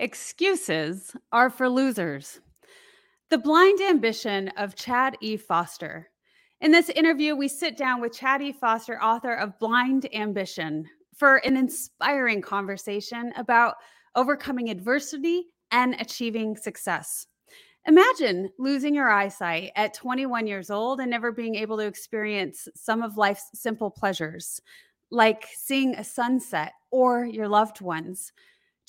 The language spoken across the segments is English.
Excuses are for losers. The blind ambition of Chad E. Foster. In this interview, we sit down with Chad E. Foster, author of Blind Ambition, for an inspiring conversation about overcoming adversity and achieving success. Imagine losing your eyesight at 21 years old and never being able to experience some of life's simple pleasures, like seeing a sunset or your loved ones.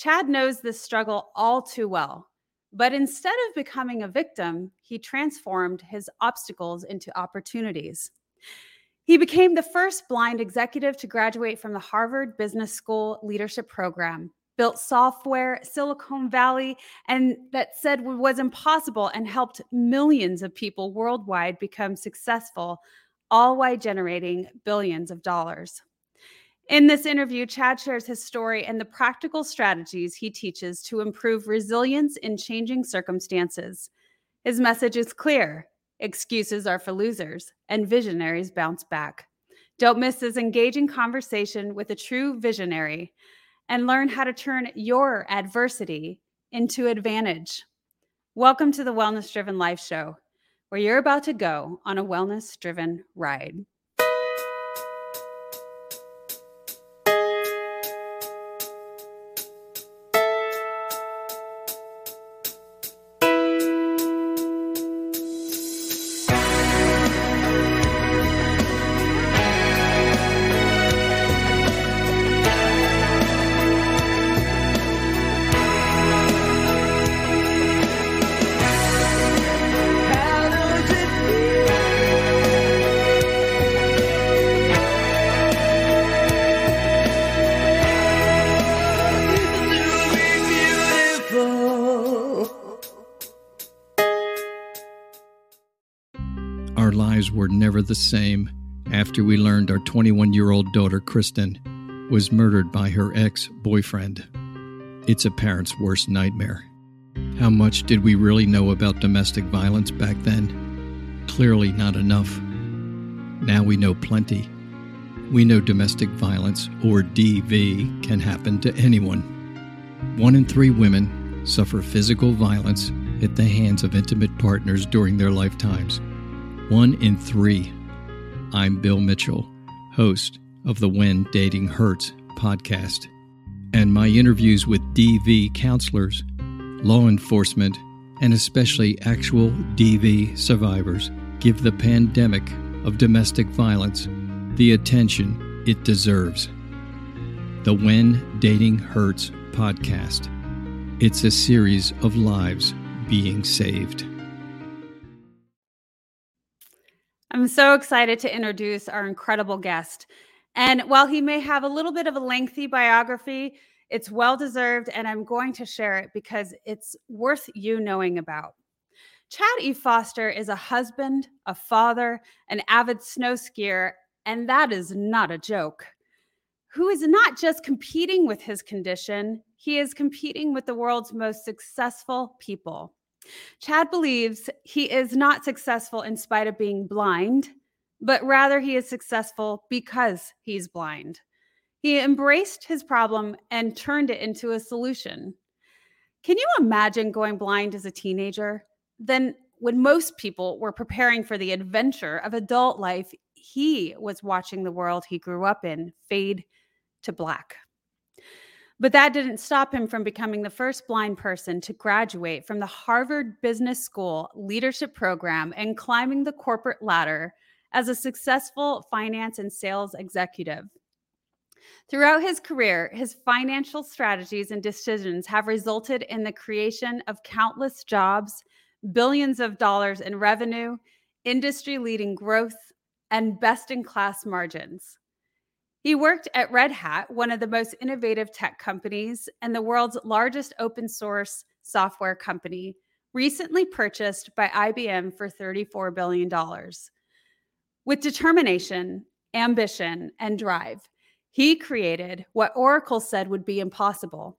Chad knows this struggle all too well. But instead of becoming a victim, he transformed his obstacles into opportunities. He became the first blind executive to graduate from the Harvard Business School Leadership Program, built software, Silicon Valley, and that said was impossible and helped millions of people worldwide become successful, all while generating billions of dollars. In this interview, Chad shares his story and the practical strategies he teaches to improve resilience in changing circumstances. His message is clear excuses are for losers, and visionaries bounce back. Don't miss this engaging conversation with a true visionary and learn how to turn your adversity into advantage. Welcome to the Wellness Driven Life Show, where you're about to go on a wellness driven ride. The same after we learned our 21 year old daughter, Kristen, was murdered by her ex boyfriend. It's a parent's worst nightmare. How much did we really know about domestic violence back then? Clearly not enough. Now we know plenty. We know domestic violence, or DV, can happen to anyone. One in three women suffer physical violence at the hands of intimate partners during their lifetimes one in three. I'm Bill Mitchell, host of the When Dating Hurts podcast, and my interviews with DV counselors, law enforcement, and especially actual DV survivors give the pandemic of domestic violence the attention it deserves. The When Dating Hurts podcast. It's a series of lives being saved. I'm so excited to introduce our incredible guest. And while he may have a little bit of a lengthy biography, it's well deserved, and I'm going to share it because it's worth you knowing about. Chad E. Foster is a husband, a father, an avid snow skier, and that is not a joke. Who is not just competing with his condition, he is competing with the world's most successful people. Chad believes he is not successful in spite of being blind, but rather he is successful because he's blind. He embraced his problem and turned it into a solution. Can you imagine going blind as a teenager? Then, when most people were preparing for the adventure of adult life, he was watching the world he grew up in fade to black. But that didn't stop him from becoming the first blind person to graduate from the Harvard Business School leadership program and climbing the corporate ladder as a successful finance and sales executive. Throughout his career, his financial strategies and decisions have resulted in the creation of countless jobs, billions of dollars in revenue, industry leading growth, and best in class margins. He worked at Red Hat, one of the most innovative tech companies and the world's largest open source software company, recently purchased by IBM for $34 billion. With determination, ambition, and drive, he created what Oracle said would be impossible.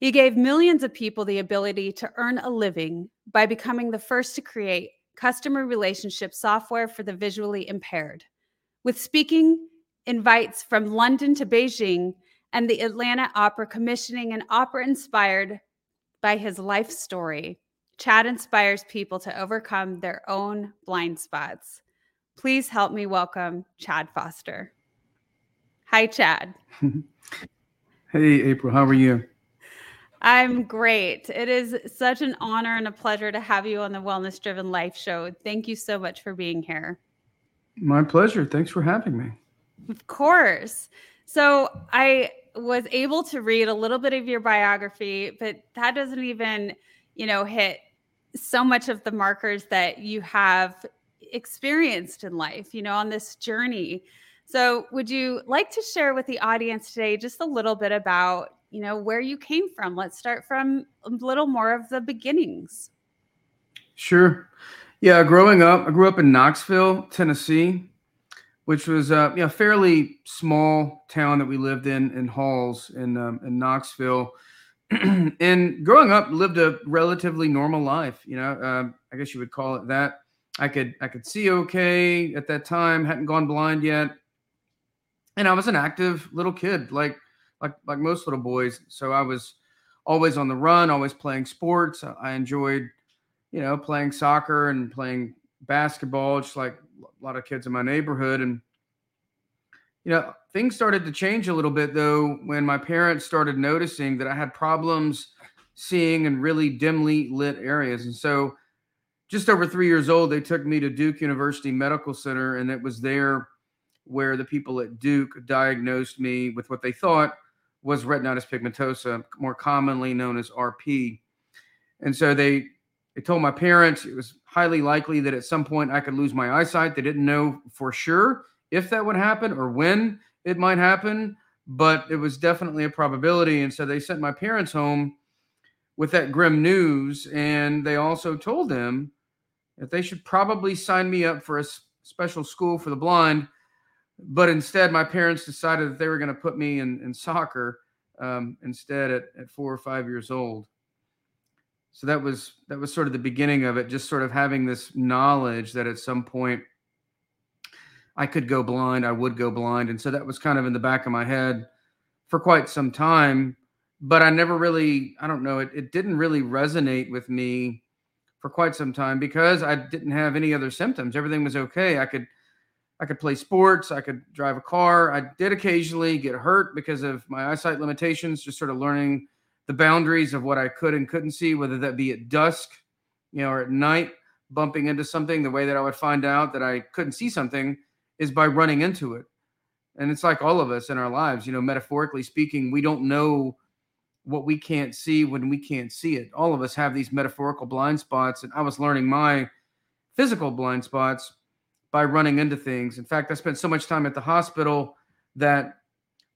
He gave millions of people the ability to earn a living by becoming the first to create customer relationship software for the visually impaired. With speaking invites from London to Beijing and the Atlanta Opera commissioning an opera inspired by his life story, Chad inspires people to overcome their own blind spots. Please help me welcome Chad Foster. Hi, Chad. hey, April. How are you? I'm great. It is such an honor and a pleasure to have you on the Wellness Driven Life Show. Thank you so much for being here. My pleasure. Thanks for having me. Of course. So, I was able to read a little bit of your biography, but that doesn't even, you know, hit so much of the markers that you have experienced in life, you know, on this journey. So, would you like to share with the audience today just a little bit about you know, where you came from. Let's start from a little more of the beginnings. Sure. Yeah, growing up, I grew up in Knoxville, Tennessee, which was a you know, fairly small town that we lived in in Halls in um, in Knoxville. and growing up, lived a relatively normal life. You know, uh, I guess you would call it that. I could I could see okay at that time. hadn't gone blind yet, and I was an active little kid. Like like like most little boys. So I was always on the run, always playing sports. I enjoyed, you know, playing soccer and playing basketball, just like a lot of kids in my neighborhood. And you know, things started to change a little bit though when my parents started noticing that I had problems seeing in really dimly lit areas. And so just over three years old, they took me to Duke University Medical Center, and it was there where the people at Duke diagnosed me with what they thought was retinitis pigmentosa, more commonly known as RP. And so they they told my parents it was highly likely that at some point I could lose my eyesight. They didn't know for sure if that would happen or when it might happen, but it was definitely a probability. And so they sent my parents home with that grim news. And they also told them that they should probably sign me up for a special school for the blind but instead, my parents decided that they were going to put me in, in soccer um, instead at, at four or five years old. So that was that was sort of the beginning of it, just sort of having this knowledge that at some point I could go blind, I would go blind. And so that was kind of in the back of my head for quite some time. But I never really, I don't know, it, it didn't really resonate with me for quite some time because I didn't have any other symptoms. Everything was okay. I could I could play sports. I could drive a car. I did occasionally get hurt because of my eyesight limitations, just sort of learning the boundaries of what I could and couldn't see, whether that be at dusk, you know, or at night, bumping into something. The way that I would find out that I couldn't see something is by running into it. And it's like all of us in our lives, you know, metaphorically speaking, we don't know what we can't see when we can't see it. All of us have these metaphorical blind spots. And I was learning my physical blind spots by running into things. In fact, I spent so much time at the hospital that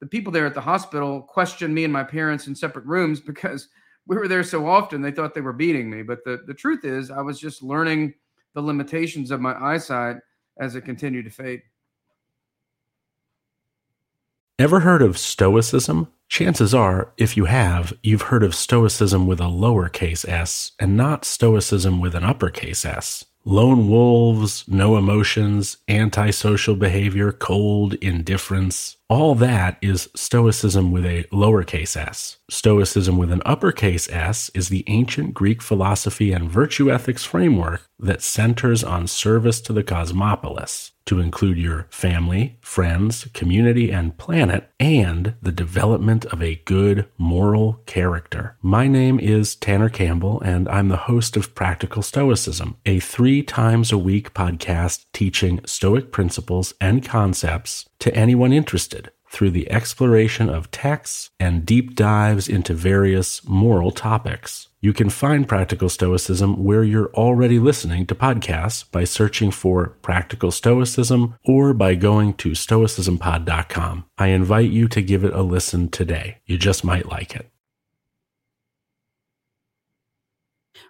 the people there at the hospital questioned me and my parents in separate rooms because we were there so often they thought they were beating me. But the, the truth is, I was just learning the limitations of my eyesight as it continued to fade. Ever heard of Stoicism? Chances are, if you have, you've heard of Stoicism with a lowercase s and not Stoicism with an uppercase s lone wolves, no emotions, antisocial behavior, cold indifference. All that is Stoicism with a lowercase s. Stoicism with an uppercase s is the ancient Greek philosophy and virtue ethics framework that centers on service to the cosmopolis to include your family, friends, community, and planet, and the development of a good moral character. My name is Tanner Campbell, and I'm the host of Practical Stoicism, a three times a week podcast teaching Stoic principles and concepts to anyone interested through the exploration of texts and deep dives into various moral topics. You can find Practical Stoicism where you're already listening to podcasts by searching for Practical Stoicism or by going to stoicismpod.com. I invite you to give it a listen today. You just might like it.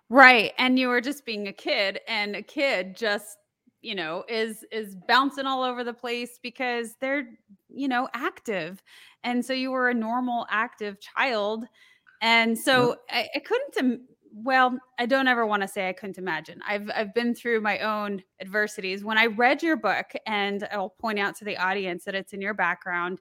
Right. And you were just being a kid, and a kid just you know is is bouncing all over the place because they're you know active and so you were a normal active child and so I, I couldn't well i don't ever want to say i couldn't imagine i've i've been through my own adversities when i read your book and i'll point out to the audience that it's in your background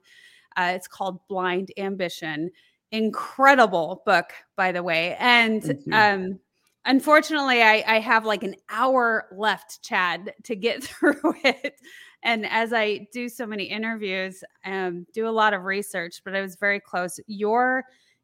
uh, it's called blind ambition incredible book, by the way. And um, unfortunately, I, I have like an hour left, Chad, to get through it. And as I do so many interviews, um, do a lot of research, but I was very close. Your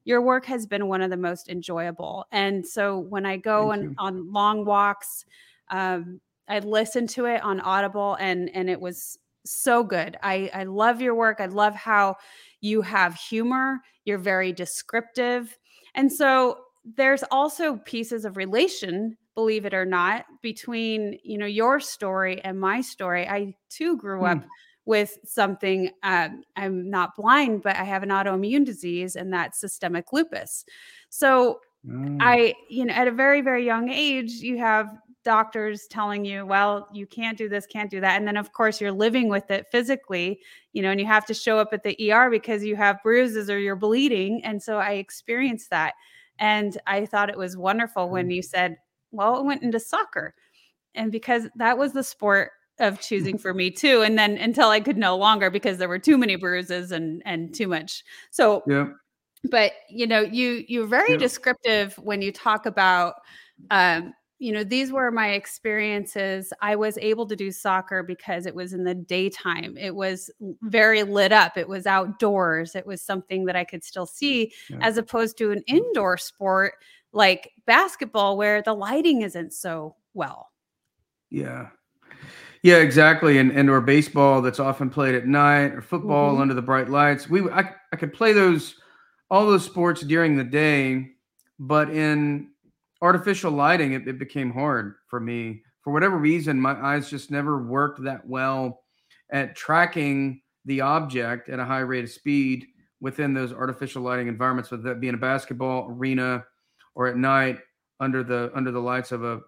your work has been one of the most enjoyable. And so when I go and on long walks, um, I listen to it on Audible, and and it was so good. I I love your work. I love how you have humor. You're very descriptive, and so there's also pieces of relation believe it or not between you know your story and my story i too grew up hmm. With something um, i'm not blind but i have an autoimmune disease and that's systemic lupus so mm. i you know at a very very young age you have doctors telling you well you can't do this can't do that and then of course you're living with it physically you know and you have to show up at the er because you have bruises or you're bleeding and so i experienced that and I thought it was wonderful when mm. you said, well, it went into soccer. And because that was the sport of choosing for me too. And then until I could no longer because there were too many bruises and and too much. So yeah. But you know, you you're very yeah. descriptive when you talk about um you know, these were my experiences. I was able to do soccer because it was in the daytime. It was very lit up. It was outdoors. It was something that I could still see, yeah. as opposed to an indoor sport like basketball where the lighting isn't so well. Yeah. Yeah, exactly. And and or baseball that's often played at night or football mm-hmm. under the bright lights. We I, I could play those all those sports during the day, but in artificial lighting, it, it became hard for me. For whatever reason, my eyes just never worked that well at tracking the object at a high rate of speed within those artificial lighting environments, whether that be in a basketball arena or at night under the under the lights of a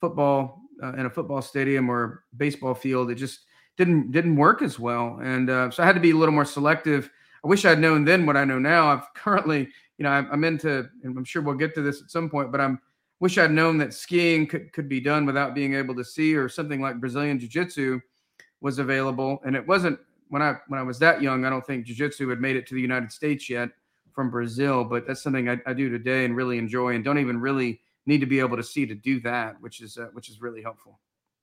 football uh, in a football stadium or baseball field. It just didn't didn't work as well, and uh, so I had to be a little more selective. I wish I'd known then what I know now. I've currently you know, I'm, I'm into, and I'm sure we'll get to this at some point, but I'm wish I'd known that skiing could, could be done without being able to see, or something like Brazilian Jiu Jitsu was available. And it wasn't when I when I was that young. I don't think Jiu Jitsu had made it to the United States yet from Brazil, but that's something I, I, do today and really enjoy, and don't even really need to be able to see to do that, which is uh, which is really helpful.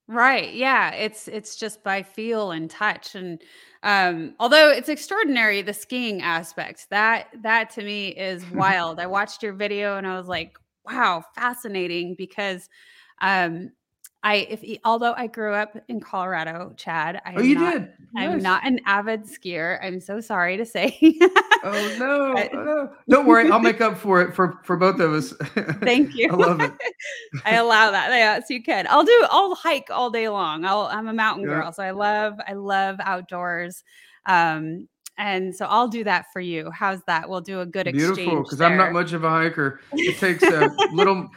Right. Yeah. It's it's just by feel and touch. And um, although it's extraordinary, the skiing aspect, that that to me is wild. I watched your video and I was like, wow, fascinating because um I if although I grew up in Colorado, Chad, I oh, you not, did. I'm not an avid skier. I'm so sorry to say. oh no, but, oh, no! Don't worry, I'll make up for it for for both of us. Thank you. I love it. I allow that. Yes, you can. I'll do. I'll hike all day long. I'll. I'm a mountain yeah. girl, so I love. I love outdoors. Um, and so I'll do that for you. How's that? We'll do a good exchange. Beautiful, because I'm not much of a hiker. It takes a little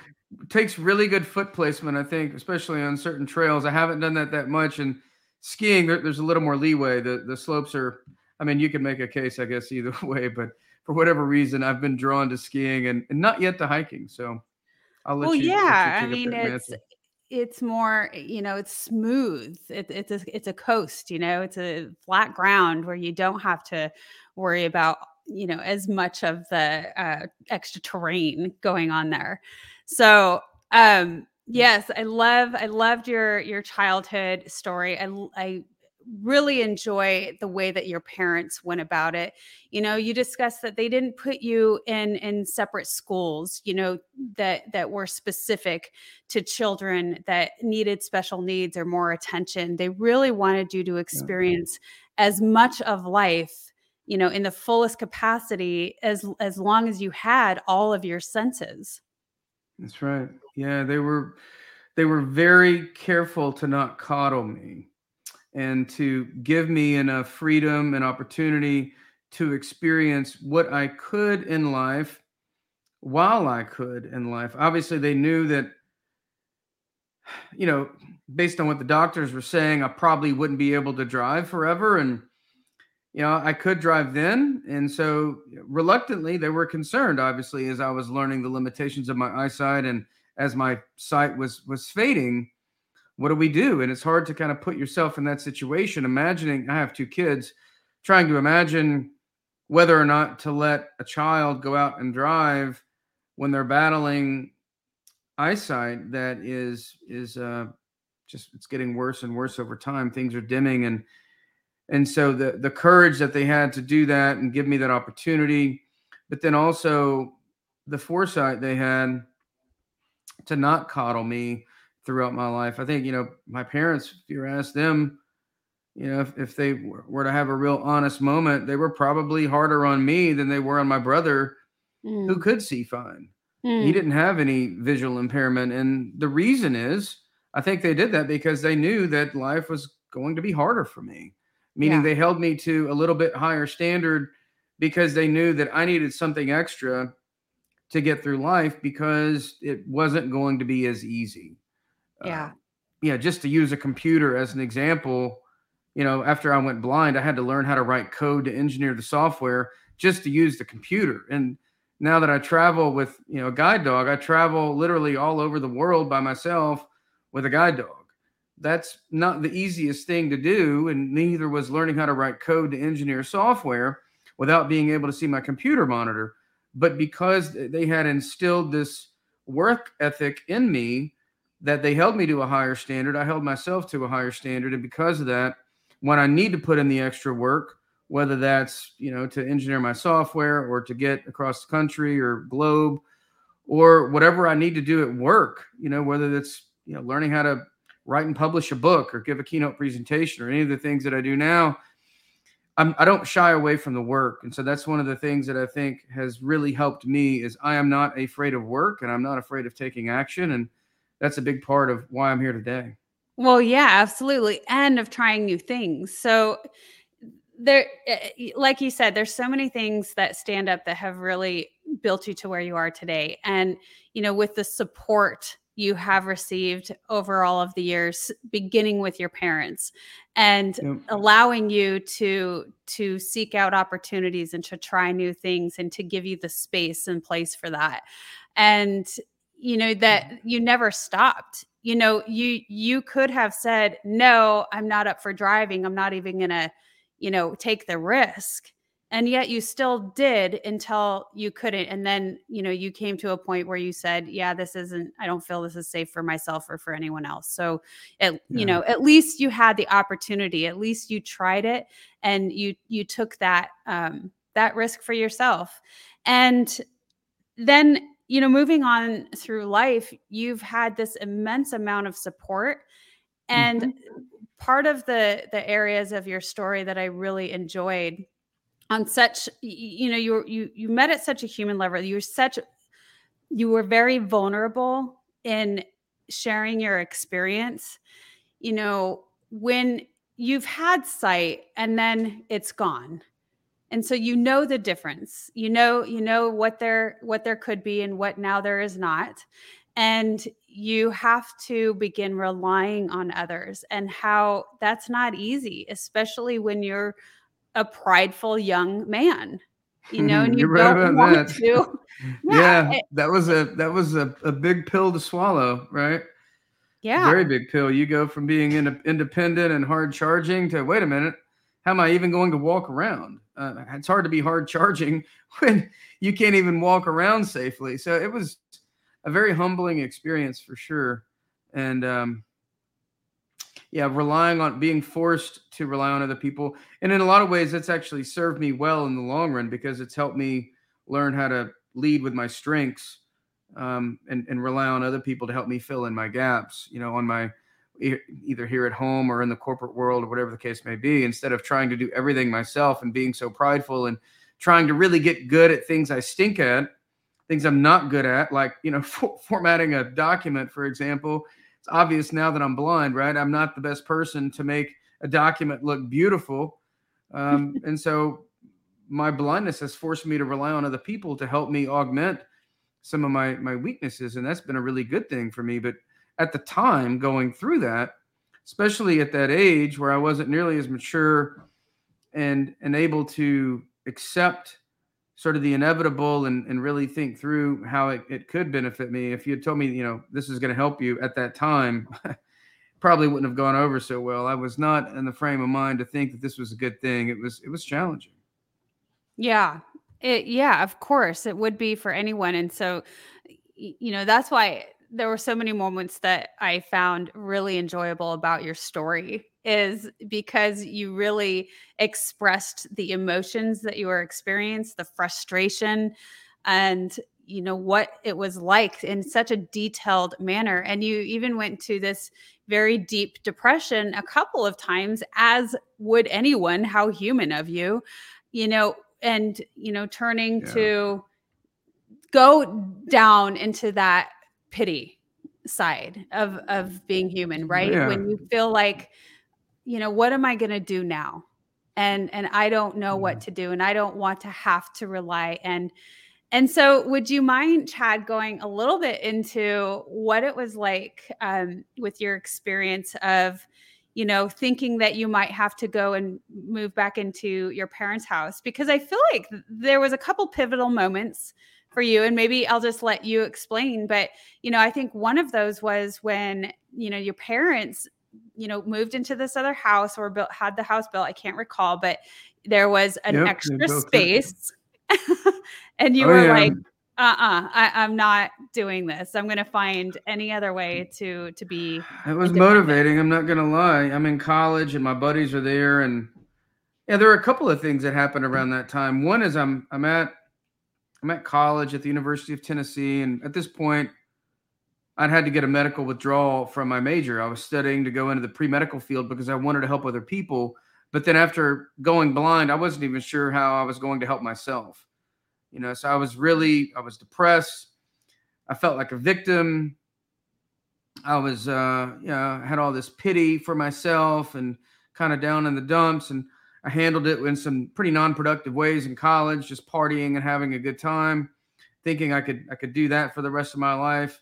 takes really good foot placement, I think, especially on certain trails. I haven't done that that much, and skiing there, there's a little more leeway. The the slopes are, I mean, you can make a case, I guess, either way, but for whatever reason, I've been drawn to skiing and, and not yet to hiking. So I'll let well, you. yeah, you I mean, it's it's more, you know, it's smooth. It, it's a it's a coast, you know, it's a flat ground where you don't have to worry about you know as much of the uh, extra terrain going on there so um yes i love i loved your your childhood story i i really enjoy the way that your parents went about it you know you discussed that they didn't put you in in separate schools you know that that were specific to children that needed special needs or more attention they really wanted you to experience yeah. as much of life you know in the fullest capacity as as long as you had all of your senses that's right. Yeah, they were they were very careful to not coddle me and to give me enough freedom and opportunity to experience what I could in life while I could in life. Obviously, they knew that you know, based on what the doctors were saying, I probably wouldn't be able to drive forever and you know, I could drive then. And so reluctantly, they were concerned, obviously, as I was learning the limitations of my eyesight and as my sight was was fading. What do we do? And it's hard to kind of put yourself in that situation. Imagining I have two kids, trying to imagine whether or not to let a child go out and drive when they're battling eyesight that is is uh, just it's getting worse and worse over time. Things are dimming and and so the the courage that they had to do that and give me that opportunity, but then also the foresight they had to not coddle me throughout my life. I think you know my parents. If you ask them, you know, if, if they were to have a real honest moment, they were probably harder on me than they were on my brother, mm. who could see fine. Mm. He didn't have any visual impairment, and the reason is I think they did that because they knew that life was going to be harder for me meaning yeah. they held me to a little bit higher standard because they knew that I needed something extra to get through life because it wasn't going to be as easy. Yeah. Uh, yeah, just to use a computer as an example, you know, after I went blind, I had to learn how to write code to engineer the software just to use the computer. And now that I travel with, you know, a guide dog, I travel literally all over the world by myself with a guide dog that's not the easiest thing to do. And neither was learning how to write code to engineer software without being able to see my computer monitor. But because they had instilled this work ethic in me, that they held me to a higher standard, I held myself to a higher standard. And because of that, when I need to put in the extra work, whether that's you know to engineer my software or to get across the country or globe or whatever I need to do at work, you know, whether that's you know learning how to write and publish a book or give a keynote presentation or any of the things that I do now, I'm, I do not shy away from the work. And so that's one of the things that I think has really helped me is I am not afraid of work and I'm not afraid of taking action. And that's a big part of why I'm here today. Well, yeah, absolutely. And of trying new things. So there, eh, eh, like you said, there's so many things that stand up that have really built you to where you are today. And, you know, with the support you have received over all of the years beginning with your parents and yep. allowing you to to seek out opportunities and to try new things and to give you the space and place for that and you know that you never stopped you know you you could have said no i'm not up for driving i'm not even going to you know take the risk and yet you still did until you couldn't and then you know you came to a point where you said yeah this isn't i don't feel this is safe for myself or for anyone else so it, yeah. you know at least you had the opportunity at least you tried it and you you took that um that risk for yourself and then you know moving on through life you've had this immense amount of support and mm-hmm. part of the the areas of your story that i really enjoyed on such you know you you you met at such a human level you were such you were very vulnerable in sharing your experience you know when you've had sight and then it's gone and so you know the difference. You know you know what there what there could be and what now there is not. And you have to begin relying on others and how that's not easy especially when you're a prideful young man you know and you You're don't right want that. to. Yeah, yeah that was a that was a, a big pill to swallow right? Yeah. Very big pill. You go from being in, independent and hard charging to wait a minute how am i even going to walk around uh, it's hard to be hard charging when you can't even walk around safely so it was a very humbling experience for sure and um, yeah, relying on being forced to rely on other people. And in a lot of ways, that's actually served me well in the long run because it's helped me learn how to lead with my strengths um, and, and rely on other people to help me fill in my gaps, you know, on my either here at home or in the corporate world or whatever the case may be, instead of trying to do everything myself and being so prideful and trying to really get good at things I stink at, things I'm not good at, like, you know, for, formatting a document, for example, it's obvious now that I'm blind, right? I'm not the best person to make a document look beautiful. Um, and so my blindness has forced me to rely on other people to help me augment some of my my weaknesses and that's been a really good thing for me but at the time going through that especially at that age where I wasn't nearly as mature and and able to accept sort of the inevitable and, and really think through how it, it could benefit me. If you had told me, you know, this is going to help you at that time, probably wouldn't have gone over so well. I was not in the frame of mind to think that this was a good thing. It was it was challenging. Yeah. It, yeah, of course it would be for anyone. And so, you know, that's why there were so many moments that I found really enjoyable about your story is because you really expressed the emotions that you were experiencing, the frustration and you know what it was like in such a detailed manner and you even went to this very deep depression a couple of times as would anyone how human of you you know and you know turning yeah. to go down into that pity side of of being human right yeah. when you feel like you know what am i going to do now and and i don't know mm. what to do and i don't want to have to rely and and so would you mind chad going a little bit into what it was like um, with your experience of you know, thinking that you might have to go and move back into your parents' house because I feel like there was a couple pivotal moments for you and maybe I'll just let you explain, but you know, I think one of those was when, you know, your parents you know moved into this other house or built had the house built i can't recall but there was an yep, extra space and you oh, were yeah. like uh-uh I, am not doing this. I'm gonna find any other way to to be it was motivating i'm not gonna lie. I'm in college and my buddies are there and yeah there are a couple of things that happened around that time. One is i'm i'm at i'm at college at the university of tennessee and at this point i'd had to get a medical withdrawal from my major. I was studying to go into the pre-medical field because i wanted to help other people but then after going blind i wasn't even sure how i was going to help myself. You know so i was really i was depressed. I felt like a victim. I was uh you know had all this pity for myself and kind of down in the dumps and i handled it in some pretty non-productive ways in college just partying and having a good time thinking i could i could do that for the rest of my life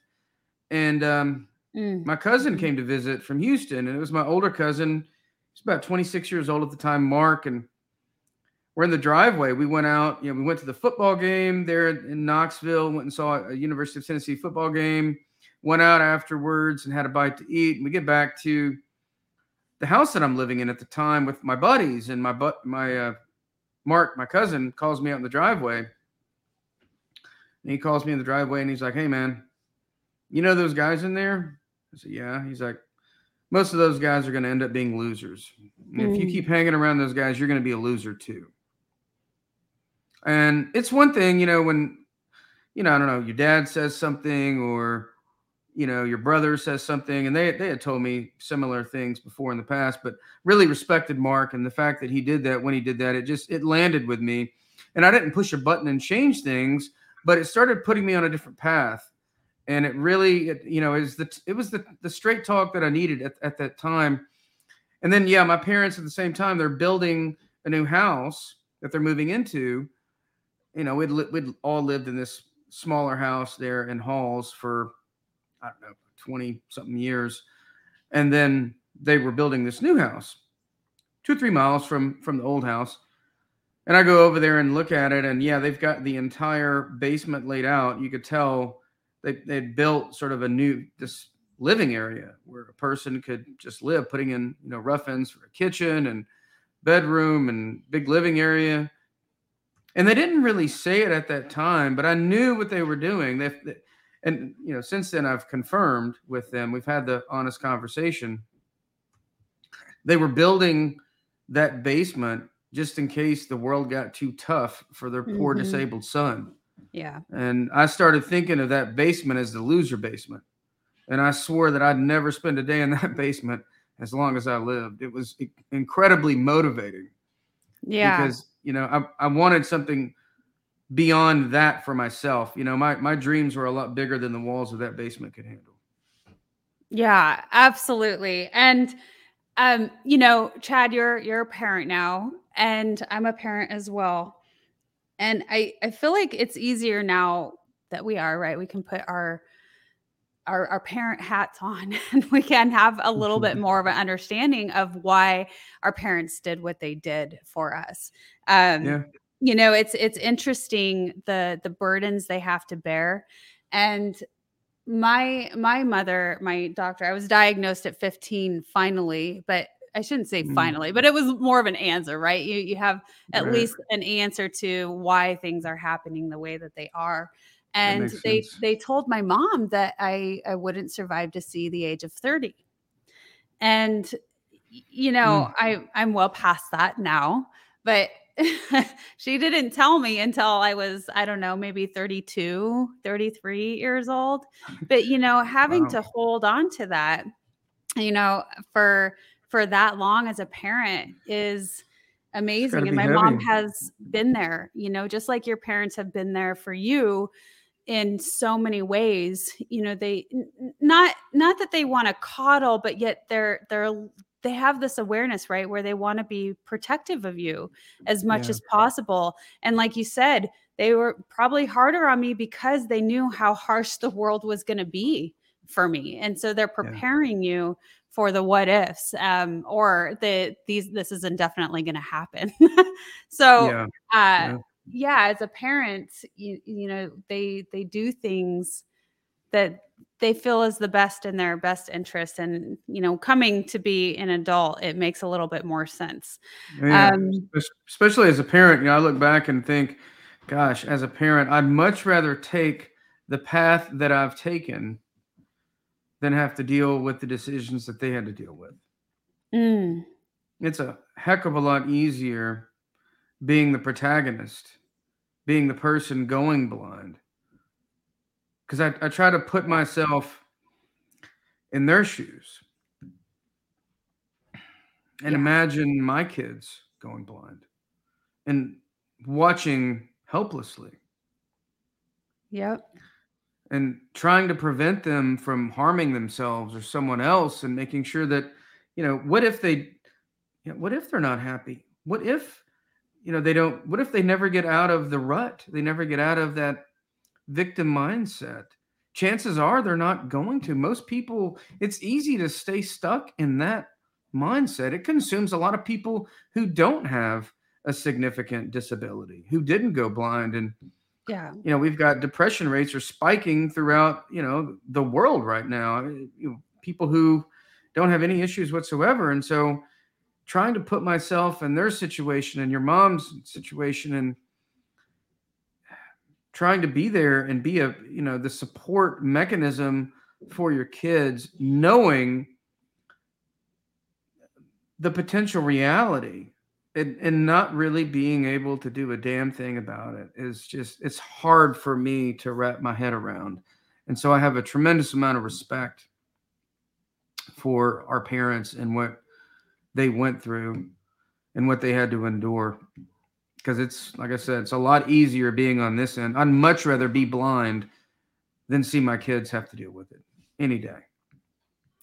and um mm. my cousin mm-hmm. came to visit from houston and it was my older cousin he's about 26 years old at the time mark and we're in the driveway. We went out, you know, we went to the football game there in Knoxville, went and saw a University of Tennessee football game, went out afterwards and had a bite to eat. And we get back to the house that I'm living in at the time with my buddies and my but my uh, Mark, my cousin, calls me out in the driveway. And he calls me in the driveway and he's like, Hey man, you know those guys in there? I said, Yeah. He's like, most of those guys are going to end up being losers. Mm. If you mm. keep hanging around those guys, you're going to be a loser too. And it's one thing, you know, when, you know, I don't know, your dad says something or, you know, your brother says something, and they, they had told me similar things before in the past, but really respected Mark and the fact that he did that when he did that, it just, it landed with me. And I didn't push a button and change things, but it started putting me on a different path. And it really, it, you know, is the, it was the, the straight talk that I needed at, at that time. And then, yeah, my parents at the same time, they're building a new house that they're moving into you know, we'd we'd all lived in this smaller house there in Halls for I don't know twenty something years, and then they were building this new house, two or three miles from from the old house. And I go over there and look at it, and yeah, they've got the entire basement laid out. You could tell they they built sort of a new this living area where a person could just live, putting in you know rough ends for a kitchen and bedroom and big living area and they didn't really say it at that time, but I knew what they were doing. They, and you know, since then I've confirmed with them. We've had the honest conversation. They were building that basement just in case the world got too tough for their poor mm-hmm. disabled son. Yeah. And I started thinking of that basement as the loser basement. And I swore that I'd never spend a day in that basement as long as I lived. It was incredibly motivating. Yeah. Because you know, I, I wanted something beyond that for myself. You know, my, my dreams were a lot bigger than the walls of that basement could handle. Yeah, absolutely. And um, you know, Chad, you're you're a parent now, and I'm a parent as well. And I I feel like it's easier now that we are, right? We can put our our, our parent hats on and we can have a little bit more of an understanding of why our parents did what they did for us um, yeah. You know it's it's interesting the the burdens they have to bear and my my mother my doctor i was diagnosed at 15 finally but I shouldn't say Mm. finally, but it was more of an answer, right? You you have at Right. least an answer to why things are happening the way that they are. And they sense. they told my mom that I I wouldn't survive to see the age of 30. And you know, Mm. I I'm well past that now, but she didn't tell me until I was I don't know, maybe 32, 33 years old. But you know, having Wow. to hold on to that, you know, for for that long as a parent is amazing and my mom has been there, you know, just like your parents have been there for you in so many ways you know they not not that they want to coddle but yet they're they're they have this awareness right where they want to be protective of you as much Yeah. as possible and like you said they were probably harder on me because they knew how harsh the world was going to be for me and so they're preparing you for the what ifs um or the these this is indefinitely going to happen so yeah. uh Yeah. yeah as a parent you, you know they they do things that they feel is the best in their best interest and you know coming to be an adult it makes a little bit more sense Yeah. um especially as a parent, you know, I look back and think, gosh, as a parent, I'd much rather take the path that I've taken than have to deal with the decisions that they had to deal with. mm, It's a heck of a lot easier being the protagonist, being the person going blind. Because I, I try to put myself in their shoes. And Yeah. imagine my kids going blind and watching helplessly. Yep. And trying to prevent them from harming themselves or someone else and making sure that you know what if they you know, what if they're not happy? What if you know they don't what if they never get out of the rut? They never get out of that victim mindset. Chances are they're not going to. Most people it's easy to stay stuck in that mindset. It consumes a lot of people who don't have a significant disability who didn't go blind. And yeah. you know we've got depression rates are spiking throughout you know the world right now eh, you know, people who don't have any issues whatsoever. And so trying to put myself in their situation and your mom's situation and trying to be there and be a you know the support mechanism for your kids knowing the potential reality and, and not really being able to do a damn thing about it is just it's hard for me to wrap my head around. And so i have a tremendous amount of respect for our parents and what they went through and what they had to endure because it's like i said it's a lot easier being on this end i'd much rather be blind than see my kids have to deal with it any day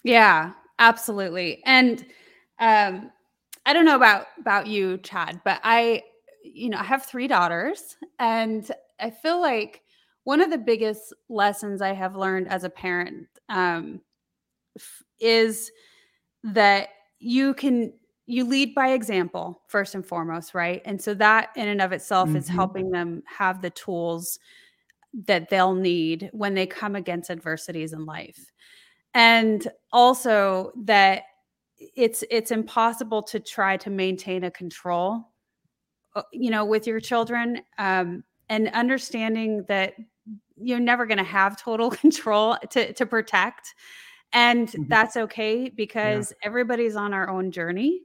Yeah, absolutely. And um I don't know about about you, Chad, but I you know, I have three daughters and I feel like one of the biggest lessons I have learned as a parent um is that you can you lead by example first and foremost, right? And so that in and of itself is Mhm. helping them have the tools that they'll need when they come against adversities in life and also that it's it's impossible to try to maintain a control uh, you know with your children um and understanding that you're never going to have total control to to protect and Mhm. that's okay because everybody's on our own journey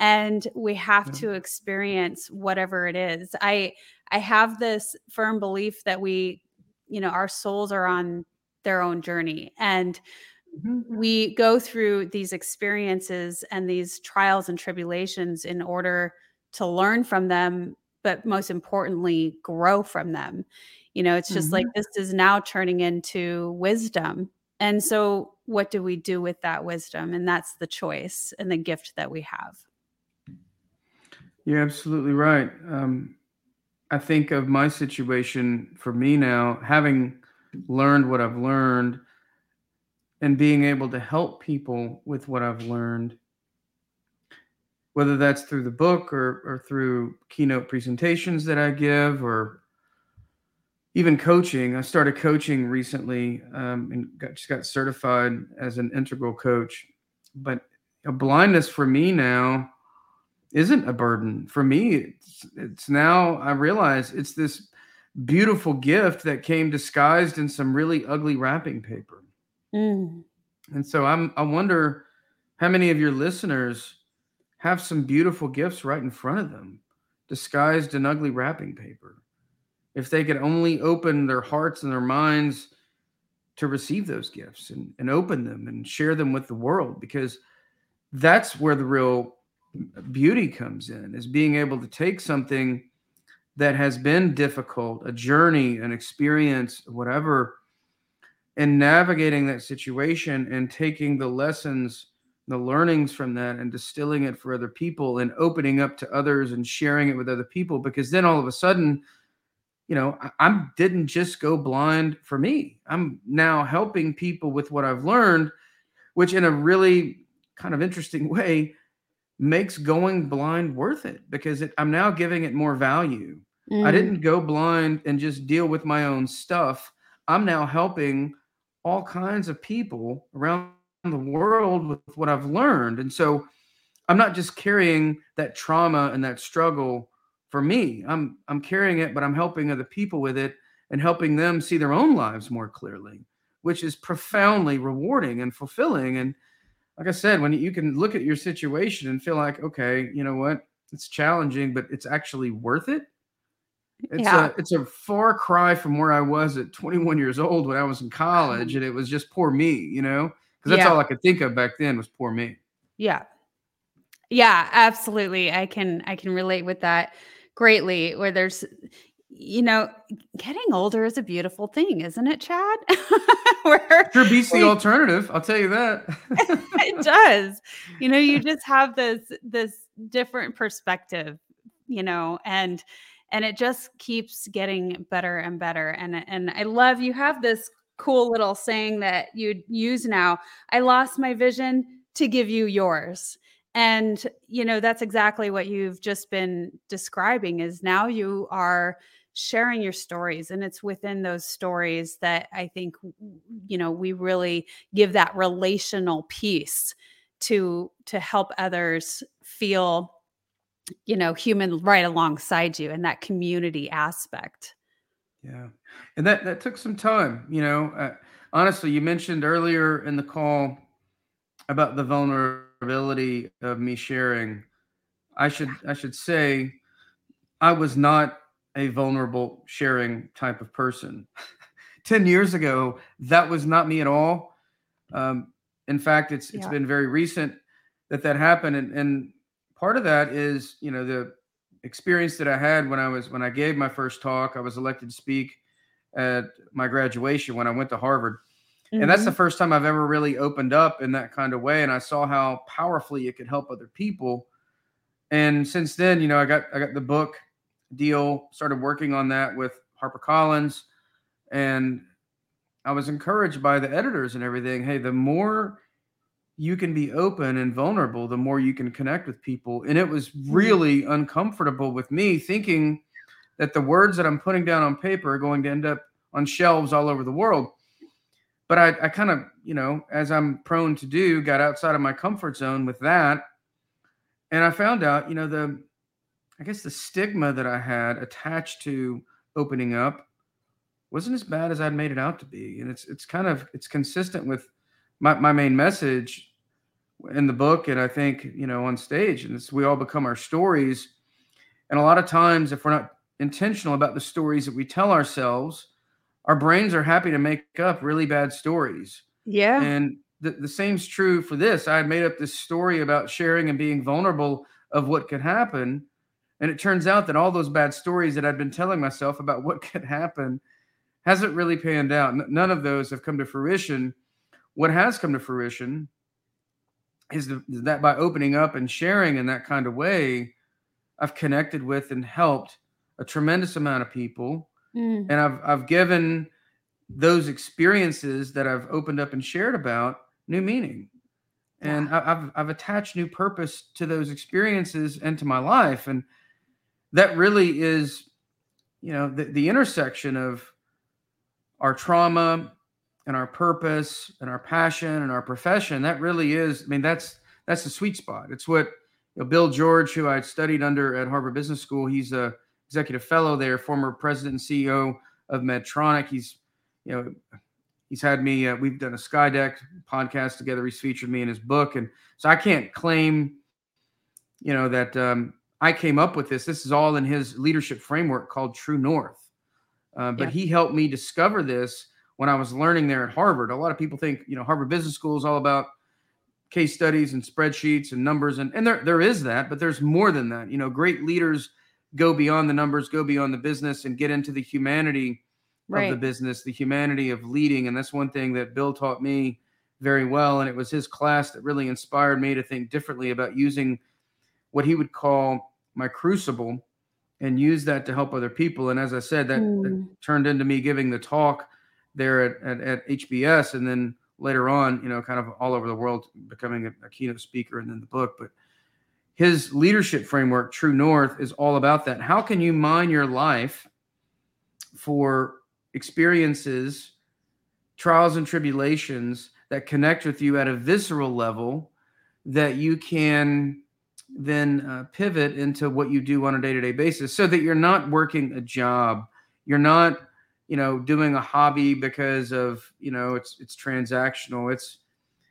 and we have Yeah. to experience whatever it is. I i have this firm belief that we you know our souls are on their own journey and mm-hmm. we go through these experiences and these trials and tribulations in order to learn from them but most importantly grow from them. You know it's just like mm-hmm. this is now turning into wisdom and so what do we do with that wisdom? And that's the choice and the gift that we have You're absolutely right. Um, I think of my situation for me now, having learned what I've learned and being able to help people with what I've learned, whether that's through the book or, or through keynote presentations that I give or even coaching. I started coaching recently um, and got, just got certified as an integral coach. But a blindness for me now isn't a burden. For me, it's, it's now I realize it's this beautiful gift that came disguised in some really ugly wrapping paper. Mm. And so I'm I wonder how many of your listeners have some beautiful gifts right in front of them, disguised in ugly wrapping paper. If they could only open their hearts and their minds to receive those gifts and, and open them and share them with the world, because that's where the real beauty comes in, is being able to take something that has been difficult, a journey, an experience, whatever, and navigating that situation and taking the lessons, the learnings from that and distilling it for other people and opening up to others and sharing it with other people. Because then all of a sudden, you know, I, I didn't just go blind for me. I'm now helping people with what I've learned, which in a really kind of interesting way makes going blind worth it because it, I'm now giving it more value. Mm. I didn't go blind and just deal with my own stuff. I'm now helping all kinds of people around the world with what I've learned. And so I'm not just carrying that trauma and that struggle for me. I'm I'm carrying it, but I'm helping other people with it and helping them see their own lives more clearly, which is profoundly rewarding and fulfilling. And like I said, when you can look at your situation and feel like, okay, you know what, it's challenging, but it's actually worth it. It's yeah. a it's a far cry from where I was at 21 years old when I was in college, and it was just poor me, you know, because that's yeah. all I could think of back then was poor me. Yeah, yeah, absolutely. I can I can relate with that greatly. Where there's, you know, getting older is a beautiful thing, isn't it, Chad? Where sure beats the alternative. I'll tell you that. it does. You know, you just have this this different perspective, you know, and and it just keeps getting better and better. And and I love you have this cool little saying that you use now. I lost my vision to give you yours. And you know, that's exactly what you've just been describing is now you are sharing your stories and it's within those stories that i think you know we really give that relational piece to to help others feel you know human right alongside you and that community aspect. Yeah and that that took some time you know uh, honestly you mentioned earlier in the call about the vulnerability of me sharing. I should i should say i was not a vulnerable sharing type of person 10 years ago that was not me at all um, in fact it's it's yeah. been very recent that that happened and, and part of that is you know the experience that i had when i was when i gave my first talk i was elected to speak at my graduation when i went to harvard mm-hmm. and that's the mm-hmm. first time i've ever really opened up in that kind of way and i saw how powerfully it could help other people and since then you know i got i got the book deal, started working on that with HarperCollins. And I was encouraged by the editors and everything. Hey, the more you can be open and vulnerable, the more you can connect with people. And it was mm-hmm. really uncomfortable with me thinking that the words that I'm putting down on paper are going to end up on shelves all over the world. But I, I kind of, you know, as I'm prone to do, got outside of my comfort zone with that. And I found out, you know, the I guess the stigma that I had attached to opening up wasn't as bad as I'd made it out to be. And it's it's kind of it's consistent with my, my main message in the book and I think, you know, on stage. And it's we all become our stories. And a lot of times if we're not intentional about the stories that we tell ourselves, our brains are happy to make up really bad stories. Yeah. And the, the same's true for this. I had made up this story about sharing and being vulnerable of what could happen and it turns out that all those bad stories that I'd been telling myself about what could happen hasn't really panned out. None of those have come to fruition. What has come to fruition is that by opening up and sharing in that kind of way, I've connected with and helped a tremendous amount of people. Mm. And I've I've given those experiences that I've opened up and shared about new meaning. And yeah. I've I've attached new purpose to those experiences and to my life. And that really is, you know, the, the intersection of our trauma and our purpose and our passion and our profession. That really is, I mean, that's that's the sweet spot. It's what you know, Bill George, who I studied under at Harvard Business School, he's a executive fellow there, former president and CEO of Medtronic. He's, you know, he's had me. Uh, we've done a Skydeck podcast together. He's featured me in his book, and so I can't claim, you know, that um, I came up with this. This is all in his leadership framework called True North. Uh, but yeah. he helped me discover this when I was learning there at Harvard. A lot of people think, you know, Harvard Business School is all about case studies and spreadsheets and numbers, and and there there is that, but there's more than that. You know, great leaders go beyond the numbers, go beyond the business, and get into the humanity right. of the business, the humanity of leading. And that's one thing that Bill taught me very well. And it was his class that really inspired me to think differently about using what he would call my crucible and use that to help other people. And as I said, that, mm. that hmm. turned into me giving the talk there at, at, at, HBS and then later on, you know, kind of all over the world, becoming a, a keynote speaker and then the book. But his leadership framework, True North, is all about that. How can you mine your life for experiences, trials, and tribulations that connect with you at a visceral level that you can then uh, pivot into what you do on a day-to-day basis so that you're not working a job you're not you know doing a hobby because of you know it's it's transactional it's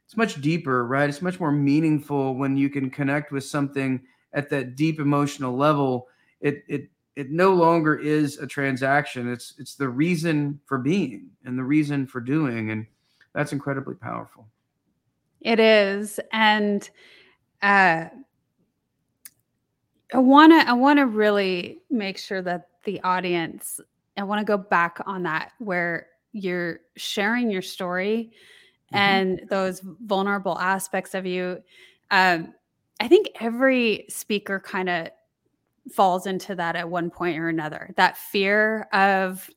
it's much deeper, right? It's much more meaningful when you can connect with something at that deep emotional level. It it it no longer is a transaction. It's it's the reason for being and the reason for doing, and that's incredibly powerful. It is, and uh, I want to I want to really make sure that the audience. I want to go back on that where you're sharing your story mm-hmm. and those vulnerable aspects of you. Um, I think every speaker kind of falls into that at one point or another. That fear of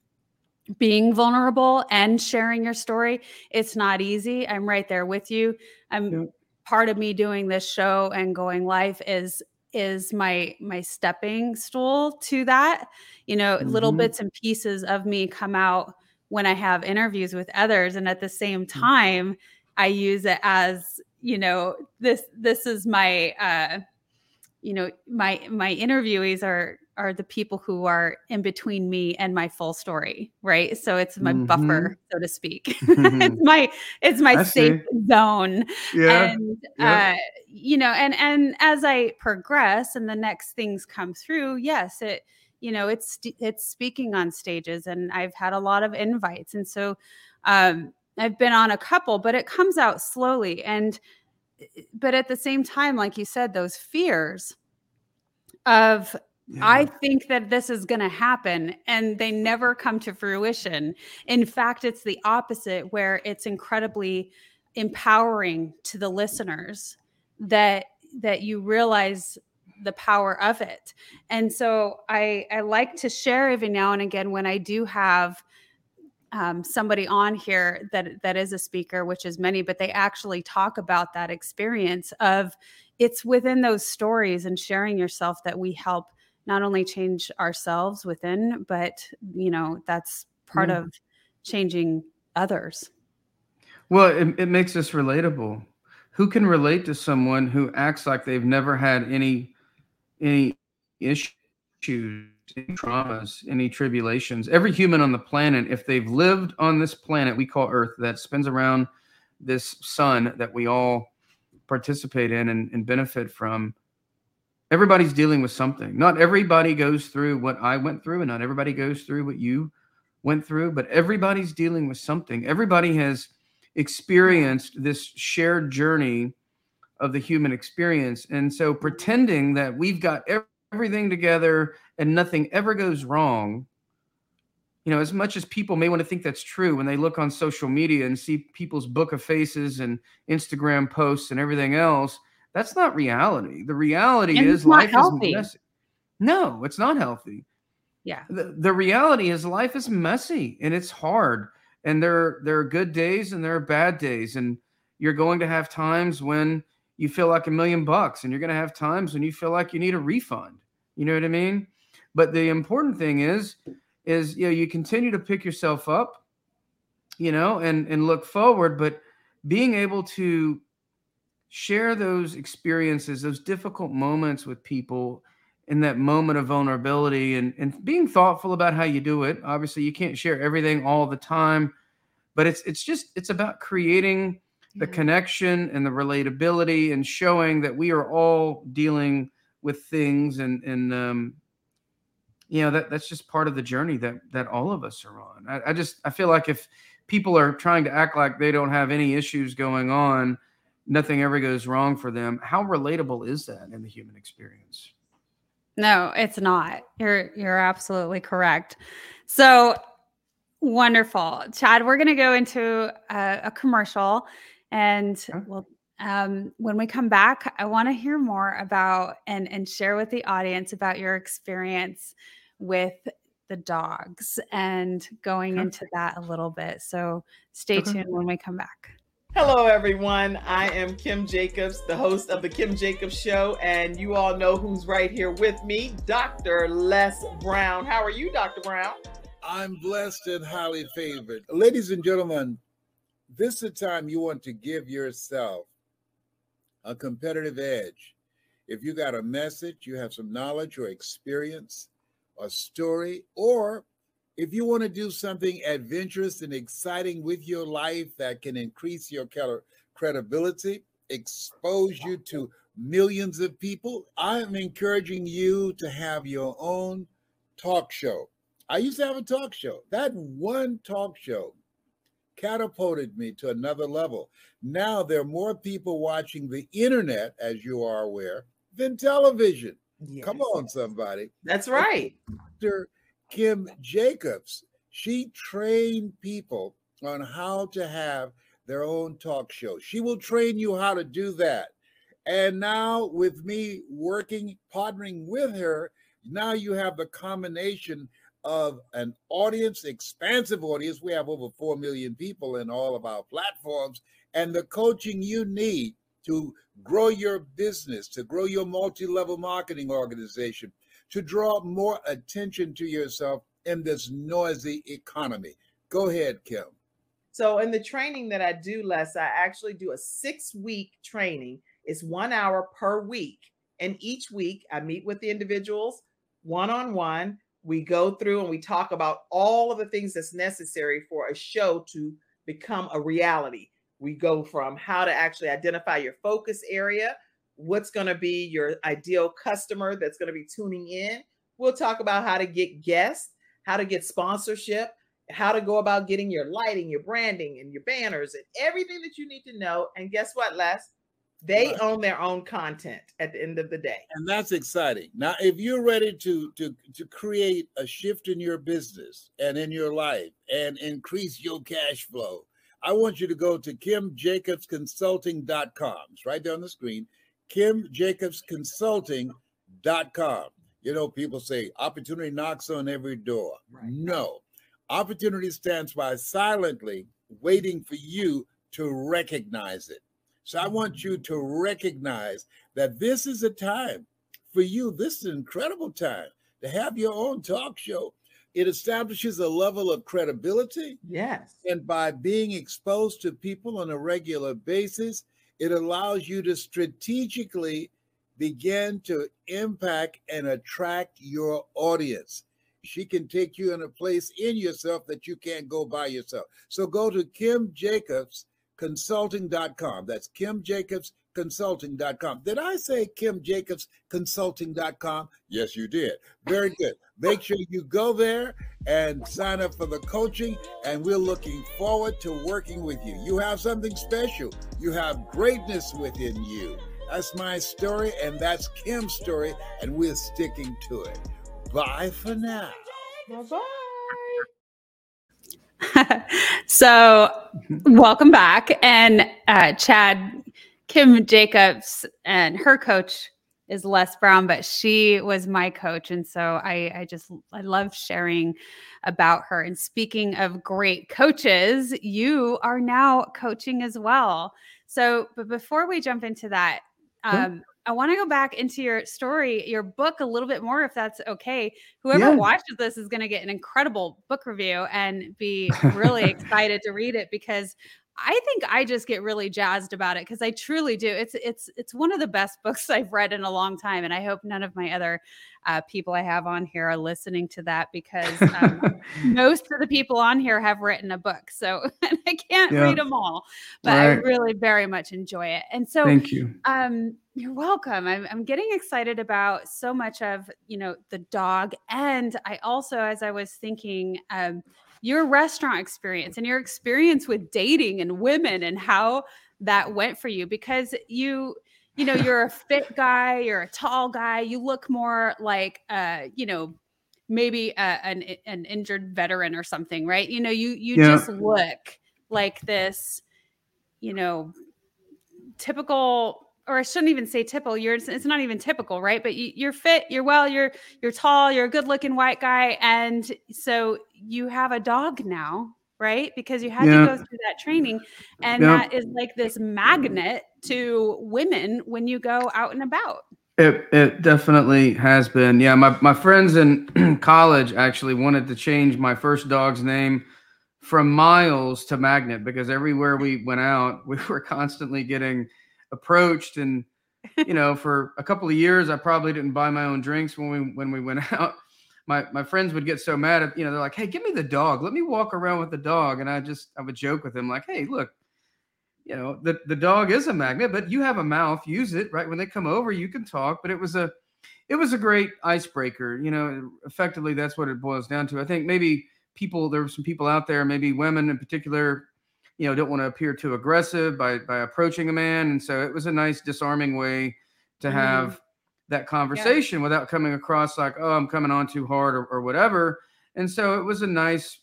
being vulnerable and sharing your story. It's not easy. I'm right there with you. I'm yeah. part of me doing this show and going live is is my my stepping stool to that. You know, mm-hmm. little bits and pieces of me come out when I have interviews with others. And at the same mm. time, I use it as, you know, this this is my uh, you know, my my interviewees are are the people who are in between me and my full story, right? So it's my mm-hmm. buffer, so to speak. it's my it's my I safe see. zone. Yeah. And yeah. uh, you know, and and as I progress and the next things come through, yes, it you know it's it's speaking on stages and i've had a lot of invites and so um, i've been on a couple but it comes out slowly and eh, but at the same time like you said those fears of yeah. I think that this is going to happen and they never come to fruition. In fact, it's the opposite where it's incredibly empowering to the listeners that that you realize the power of it. And so I I like to share every now and again when I do have um, somebody on here that that is a speaker, which is many, but they actually talk about that experience of it's within those stories and sharing yourself that we help not only change ourselves within, but you know that's part mm. of changing others. Well, it, it makes us relatable. Who can relate to someone who acts like they've never had any any issues, any traumas, any tribulations. Every human on the planet, if they've lived on this planet we call Earth that spins around this sun that we all participate in and, and benefit from, everybody's dealing with something. Not everybody goes through what I went through, and not everybody goes through what you went through, but everybody's dealing with something. Everybody has experienced this shared journey of the human experience. And so pretending that we've got everything together and nothing ever goes wrong, you know, as much as people may want to think that's true when they look on social media and see people's book of faces and Instagram posts and everything else, that's not reality. The reality and is life healthy. is messy. No, it's not healthy. Yeah. The, the reality is life is messy and it's hard. And there, there are good days and there are bad days. And you're going to have times when you feel like a million bucks and you're going to have times when you feel like you need a refund you know what i mean but the important thing is is you know you continue to pick yourself up you know and and look forward but being able to share those experiences, those difficult moments with people in that moment of vulnerability and, and being thoughtful about how you do it. Obviously, you can't share everything all the time, but it's it's just it's about creating the yeah. connection and the relatability and showing that we are all dealing with things and and um, you know that that's just part of the journey that that all of us are on. I, I just I feel like if people are trying to act like they don't have any issues going on, nothing ever goes wrong for them. How relatable is that in the human experience? No, it's not. You're you're absolutely correct. So wonderful, Chad. We're going to go into a, a commercial, and we'll um, when we come back, I want to hear more about and and share with the audience about your experience with the dogs and going okay. into that a little bit. So stay okay. tuned when we come back. Hello, everyone. I am Kim Jacobs, the host of The Kim Jacobs Show, and you all know who's right here with me, Dr. Les Brown. How are you, Dr. Brown? I'm blessed and highly favored. Ladies and gentlemen, this is a time you want to give yourself a competitive edge. If you got a message, you have some knowledge or experience, a story, or if you want to do something adventurous and exciting with your life that can increase your credibility, expose you to millions of people, I'm encouraging you to have your own talk show. I used to have a talk show. That one talk show catapulted me to another level. Now there are more people watching the internet, as you are aware, than television. Yes. Come on, somebody. That's right. Dr. Kim Jacobs, she trained people on how to have their own talk show. She will train you how to do that. And now, with me working, partnering with her, now you have the combination of an audience, expansive audience. We have over 4 million people in all of our platforms, and the coaching you need to grow your business, to grow your multi level marketing organization, to draw more attention to yourself in this noisy economy. Go ahead, Kim. So, in the training that I do, Les, I actually do a six week training. It's one hour per week. And each week I meet with the individuals one on one. We go through and we talk about all of the things that's necessary for a show to become a reality. We go from how to actually identify your focus area, what's going to be your ideal customer that's going to be tuning in. We'll talk about how to get guests, how to get sponsorship, how to go about getting your lighting, your branding, and your banners, and everything that you need to know. And guess what, Les? They own their own content at the end of the day. And that's exciting. Now, if you're ready to to to create a shift in your business and in your life and increase your cash flow, I want you to go to kimjacobsconsulting.com. It's right there on the screen kimjacobsconsulting.com. You know, people say opportunity knocks on every door. Right. No, opportunity stands by silently waiting for you to recognize it. So I want you to recognize that this is a time for you. This is an incredible time to have your own talk show. It establishes a level of credibility. Yes. And by being exposed to people on a regular basis, it allows you to strategically begin to impact and attract your audience. She can take you in a place in yourself that you can't go by yourself. So go to kimjacobsconsulting.com. That's Kim Jacobs consulting.com. Did I say Kim Jacobs consulting.com? Yes, you did. Very good. Make sure you go there and sign up for the coaching, and we're looking forward to working with you. You have something special, you have greatness within you. That's my story, and that's Kim's story, and we're sticking to it. Bye for now. Bye bye. so, welcome back. And uh, Chad, Kim Jacobs and her coach is Les Brown, but she was my coach. And so I, I just, I love sharing about her. And speaking of great coaches, you are now coaching as well. So, but before we jump into that, um, I want to go back into your story, your book a little bit more, if that's okay. Whoever yeah. watches this is going to get an incredible book review and be really excited to read it because I think I just get really jazzed about it because I truly do. It's it's it's one of the best books I've read in a long time, and I hope none of my other uh, people I have on here are listening to that because um, most of the people on here have written a book, so I can't yeah. read them all, but right. I really very much enjoy it. And so, thank you. Um, you're welcome. I'm, I'm getting excited about so much of you know the dog, and I also, as I was thinking. Um, your restaurant experience and your experience with dating and women and how that went for you because you you know you're a fit guy you're a tall guy you look more like uh you know maybe a, an an injured veteran or something right you know you you yeah. just look like this you know typical or I shouldn't even say typical. You're it's not even typical, right? But you, are fit, you're well, you're you're tall, you're a good-looking white guy, and so you have a dog now, right? Because you had yeah. to go through that training, and yeah. that is like this magnet to women when you go out and about. It it definitely has been. Yeah, my my friends in college actually wanted to change my first dog's name from Miles to Magnet because everywhere we went out, we were constantly getting approached and you know for a couple of years i probably didn't buy my own drinks when we when we went out my my friends would get so mad at you know they're like hey give me the dog. Let me walk around with the dog. And i just i would joke with them like hey look you know the, the dog is a magnet but you have a mouth. Use it right? When they come over you can talk. But it was a it was a great icebreaker you know effectively that's what it boils down to. I think maybe people there were some people out there maybe women in particular you know, don't want to appear too aggressive by by approaching a man. And so it was a nice disarming way to mm-hmm. have that conversation yeah. without coming across like, oh, I'm coming on too hard or, or whatever. And so it was a nice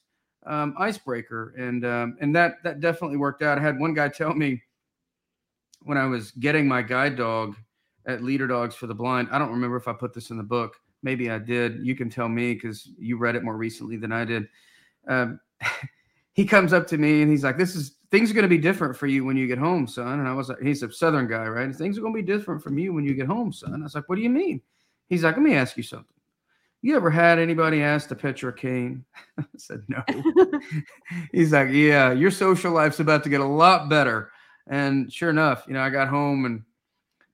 um, icebreaker, and um, and that that definitely worked out. I had one guy tell me when I was getting my guide dog at Leader Dogs for the Blind. I don't remember if I put this in the book. Maybe I did. You can tell me because you read it more recently than I did. Um, he comes up to me and he's like, "This is things are going to be different for you when you get home, son." And I was like, "He's a Southern guy, right? Things are going to be different from you when you get home, son." I was like, "What do you mean?" He's like, "Let me ask you something. You ever had anybody ask to pet your cane?" I said, "No." he's like, "Yeah, your social life's about to get a lot better." And sure enough, you know, I got home and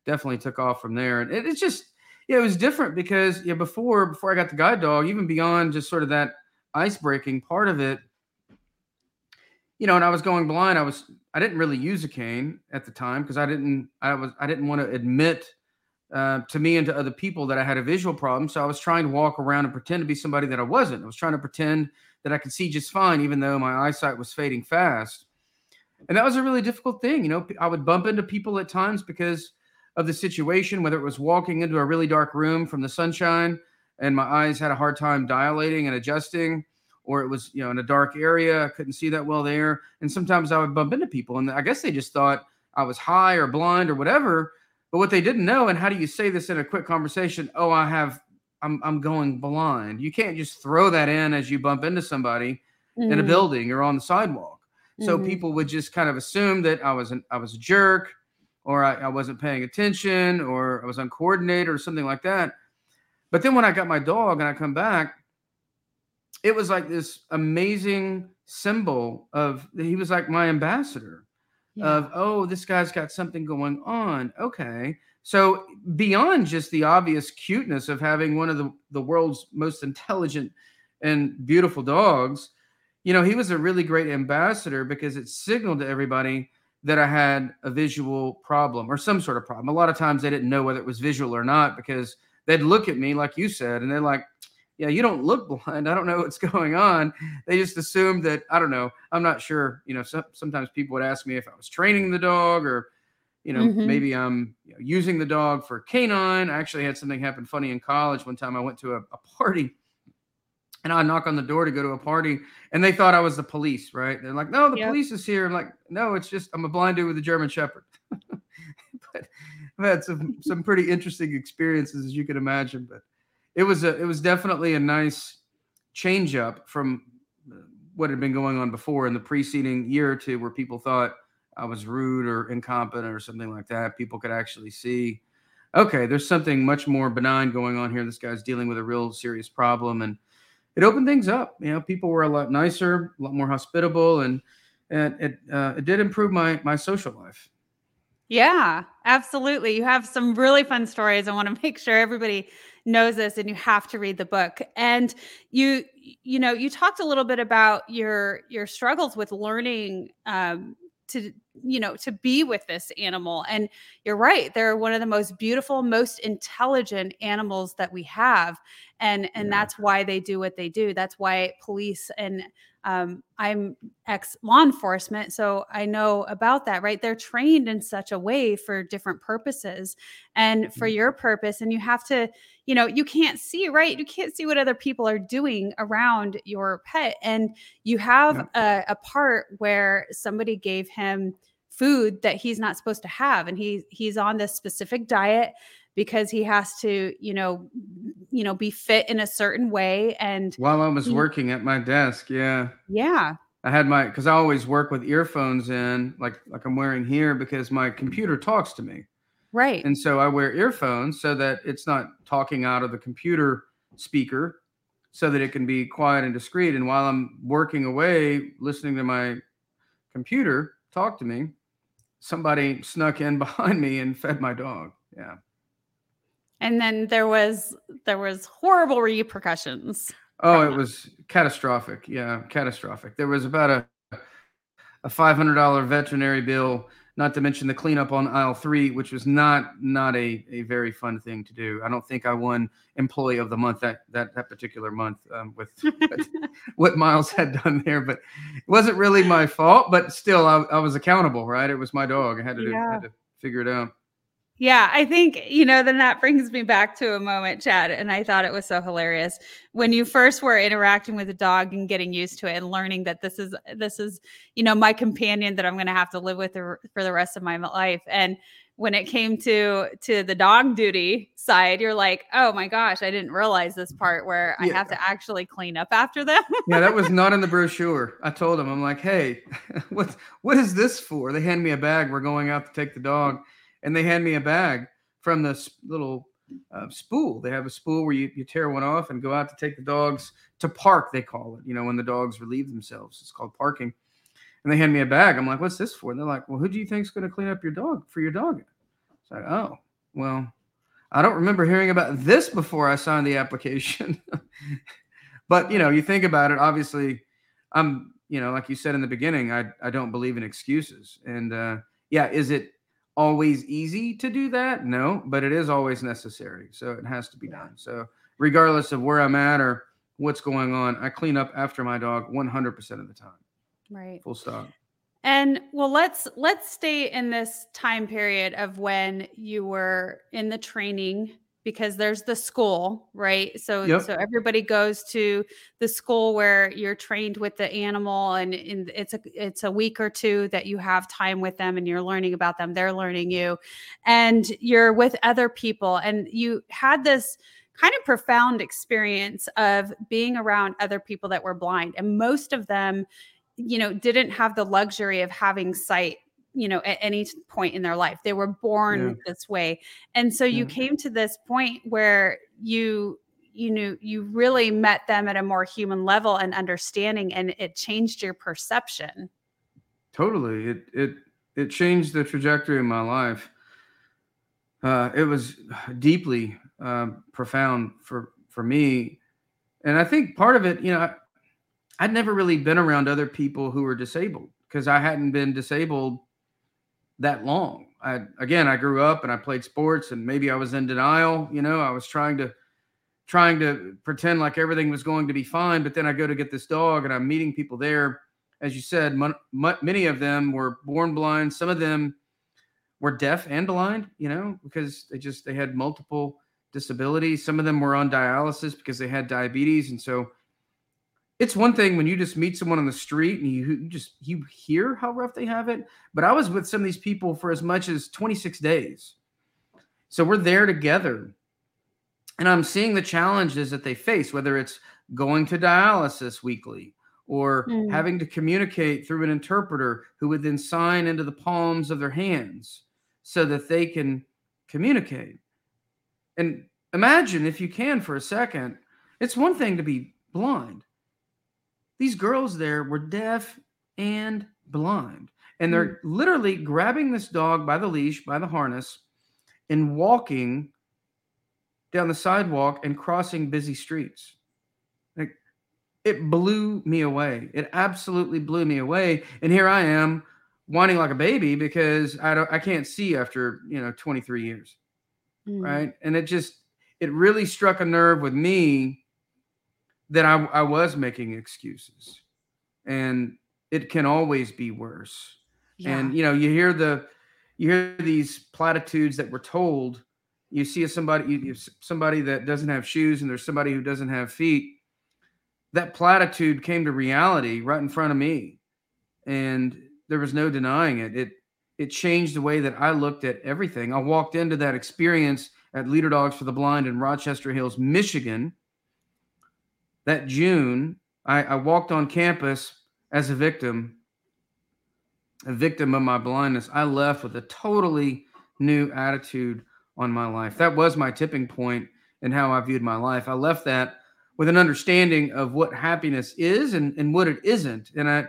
definitely took off from there. And it, it's just, yeah, it was different because yeah, before before I got the guide dog, even beyond just sort of that ice breaking part of it you know, and I was going blind. I was I didn't really use a cane at the time because I didn't I was I didn't want to admit uh, to me and to other people that I had a visual problem. So I was trying to walk around and pretend to be somebody that I wasn't. I was trying to pretend that I could see just fine, even though my eyesight was fading fast. And that was a really difficult thing. You know, I would bump into people at times because of the situation, whether it was walking into a really dark room from the sunshine and my eyes had a hard time dilating and adjusting or it was you know in a dark area i couldn't see that well there and sometimes i would bump into people and i guess they just thought i was high or blind or whatever but what they didn't know and how do you say this in a quick conversation oh i have i'm, I'm going blind you can't just throw that in as you bump into somebody mm-hmm. in a mm-hmm. building or on the sidewalk so mm-hmm. people would just kind of assume that i was an, i was a jerk or I, I wasn't paying attention or i was uncoordinated or something like that but then when i got my dog and i come back it was like this amazing symbol of he was like my ambassador yeah. of oh this guy's got something going on. Okay. So beyond just the obvious cuteness of having one of the, the world's most intelligent and beautiful dogs you know he was a really great ambassador because it signaled to everybody that i had a visual problem or some sort of problem. A lot of times they didn't know whether it was visual or not because they'd look at me like you said and they're like yeah, you don't look blind. I don't know what's going on. They just assumed that, I don't know. I'm not sure. You know, so, sometimes people would ask me if I was training the dog or, you know, mm-hmm. maybe I'm you know, using the dog for canine. I actually had something happen funny in college. One time I went to a, a party and I knock on the door to go to a party and they thought I was the police, right? They're like, no, the yep. police is here. I'm like, no, it's just, I'm a blind dude with a German Shepherd. but I've had some, some pretty interesting experiences as you can imagine, but it was a it was definitely a nice change up from uh, what had been going on before in the preceding year or two where people thought I was rude or incompetent or something like that. People could actually see, okay, there's something much more benign going on here. This guy's dealing with a real serious problem. And it opened things up. You know, people were a lot nicer, a lot more hospitable. And and it uh, it did improve my my social life. Yeah, absolutely. You have some really fun stories. I want to make sure everybody knows this and you have to read the book. And you you know, you talked a little bit about your your struggles with learning um to you know to be with this animal and you're right they're one of the most beautiful most intelligent animals that we have and and yeah. that's why they do what they do that's why police and um, I'm ex law enforcement, so I know about that, right? They're trained in such a way for different purposes and for mm-hmm. your purpose. And you have to, you know, you can't see, right? You can't see what other people are doing around your pet. And you have yeah. a, a part where somebody gave him food that he's not supposed to have and he he's on this specific diet because he has to you know you know be fit in a certain way and while i was he, working at my desk yeah yeah i had my because i always work with earphones in like like i'm wearing here because my computer talks to me right. And so i wear earphones so that it's not talking out of the computer speaker so that it can be quiet and discreet. And while i'm working away listening to my computer talk to me somebody snuck in behind me and fed my dog. Yeah. And then there was there was horrible repercussions. Oh it was catastrophic. Yeah catastrophic. There was about a a $500 veterinary bill not to mention the cleanup on aisle three which was not not a, a very fun thing to do. I don't think i won employee of the month that that, that particular month um, with what miles had done there but it wasn't really my fault but still i, I was accountable right? It was my dog. I had to, yeah. had to figure it out yeah, I think, you know, then that brings me back to a moment, Chad, and I thought it was so hilarious when you first were interacting with a dog and getting used to it and learning that this is this is, you know, my companion that I'm going to have to live with for the rest of my life. And when it came to to the dog duty side, you're like, "Oh my gosh, I didn't realize this part where I have to actually clean up after them." yeah, that was not in the brochure. I told them, I'm like, "Hey, what what is this for?" They hand me a bag. We're going out to take the dog and they hand me a bag from this little uh, spool. They have a spool where you, you tear one off and go out to take the dogs to park, they call it, you know, when the dogs relieve themselves. It's called parking. And they hand me a bag. I'm like, what's this for? And they're like, well, who do you think is going to clean up your dog for your dog? It's like, oh, well, I don't remember hearing about this before I signed the application. but, you know, you think about it, obviously, I'm, you know, like you said in the beginning, I, I don't believe in excuses. And, uh, yeah, is it always easy to do that? No, but it is always necessary. So it has to be done. So regardless of where I'm at or what's going on, I clean up after my dog 100% of the time. Right. Full stop. And well, let's let's stay in this time period of when you were in the training because there's the school, right? So yep. so everybody goes to the school where you're trained with the animal and, and it's a it's a week or two that you have time with them and you're learning about them, they're learning you and you're with other people and you had this kind of profound experience of being around other people that were blind and most of them you know didn't have the luxury of having sight you know at any point in their life. They were born yeah. this way. And so you yeah. came to this point where you you knew you really met them at a more human level and understanding and it changed your perception. Totally. It it it changed the trajectory of my life. Uh, it was deeply uh, profound for for me. And i think part of it you know I, i'd never really been around other people who were disabled because i hadn't been disabled that long. I again, I grew up and I played sports, and maybe I was in denial. You know, I was trying to trying to pretend like everything was going to be fine, but then I go to get this dog, and I'm meeting people there. As you said, m- m- many of them were born blind. Some of them were deaf and blind. You know, because they just they had multiple disabilities. Some of them were on dialysis because they had diabetes, and so it's one thing when you just meet someone on the street and you, you, just you hear how rough they have it but i was with some of these people for as much as 26 days. So we're there together. And i'm seeing the challenges that they face whether it's going to dialysis weekly or mm. having to communicate through an interpreter who would then sign into the palms of their hands so that they can communicate. And imagine if you can for a second it's one thing to be blind these girls there were deaf and blind. And they're literally grabbing this dog by the leash, by the harness, and walking down the sidewalk and crossing busy streets. Like it blew me away. It absolutely blew me away. And here I am whining like a baby because I don't I can't see after, you know, 23 years. Mm. Right. And it just it really struck a nerve with me that I, I was making excuses. And it can always be worse. Yeah. And you know, you hear the you hear these platitudes that we're told. You see somebody you, you somebody that doesn't have shoes and there's somebody who doesn't have feet. That platitude came to reality right in front of me. And there was no denying it. It it changed the way that I looked at everything. I walked into that experience at Leader Dogs for the Blind in Rochester Hills, Michigan. That June, I, I walked on campus as a victim, a victim of my blindness. I left with a totally new attitude on my life. That was my tipping point in how I viewed my life. I left that with an understanding of what happiness is and, and what it isn't. And I, a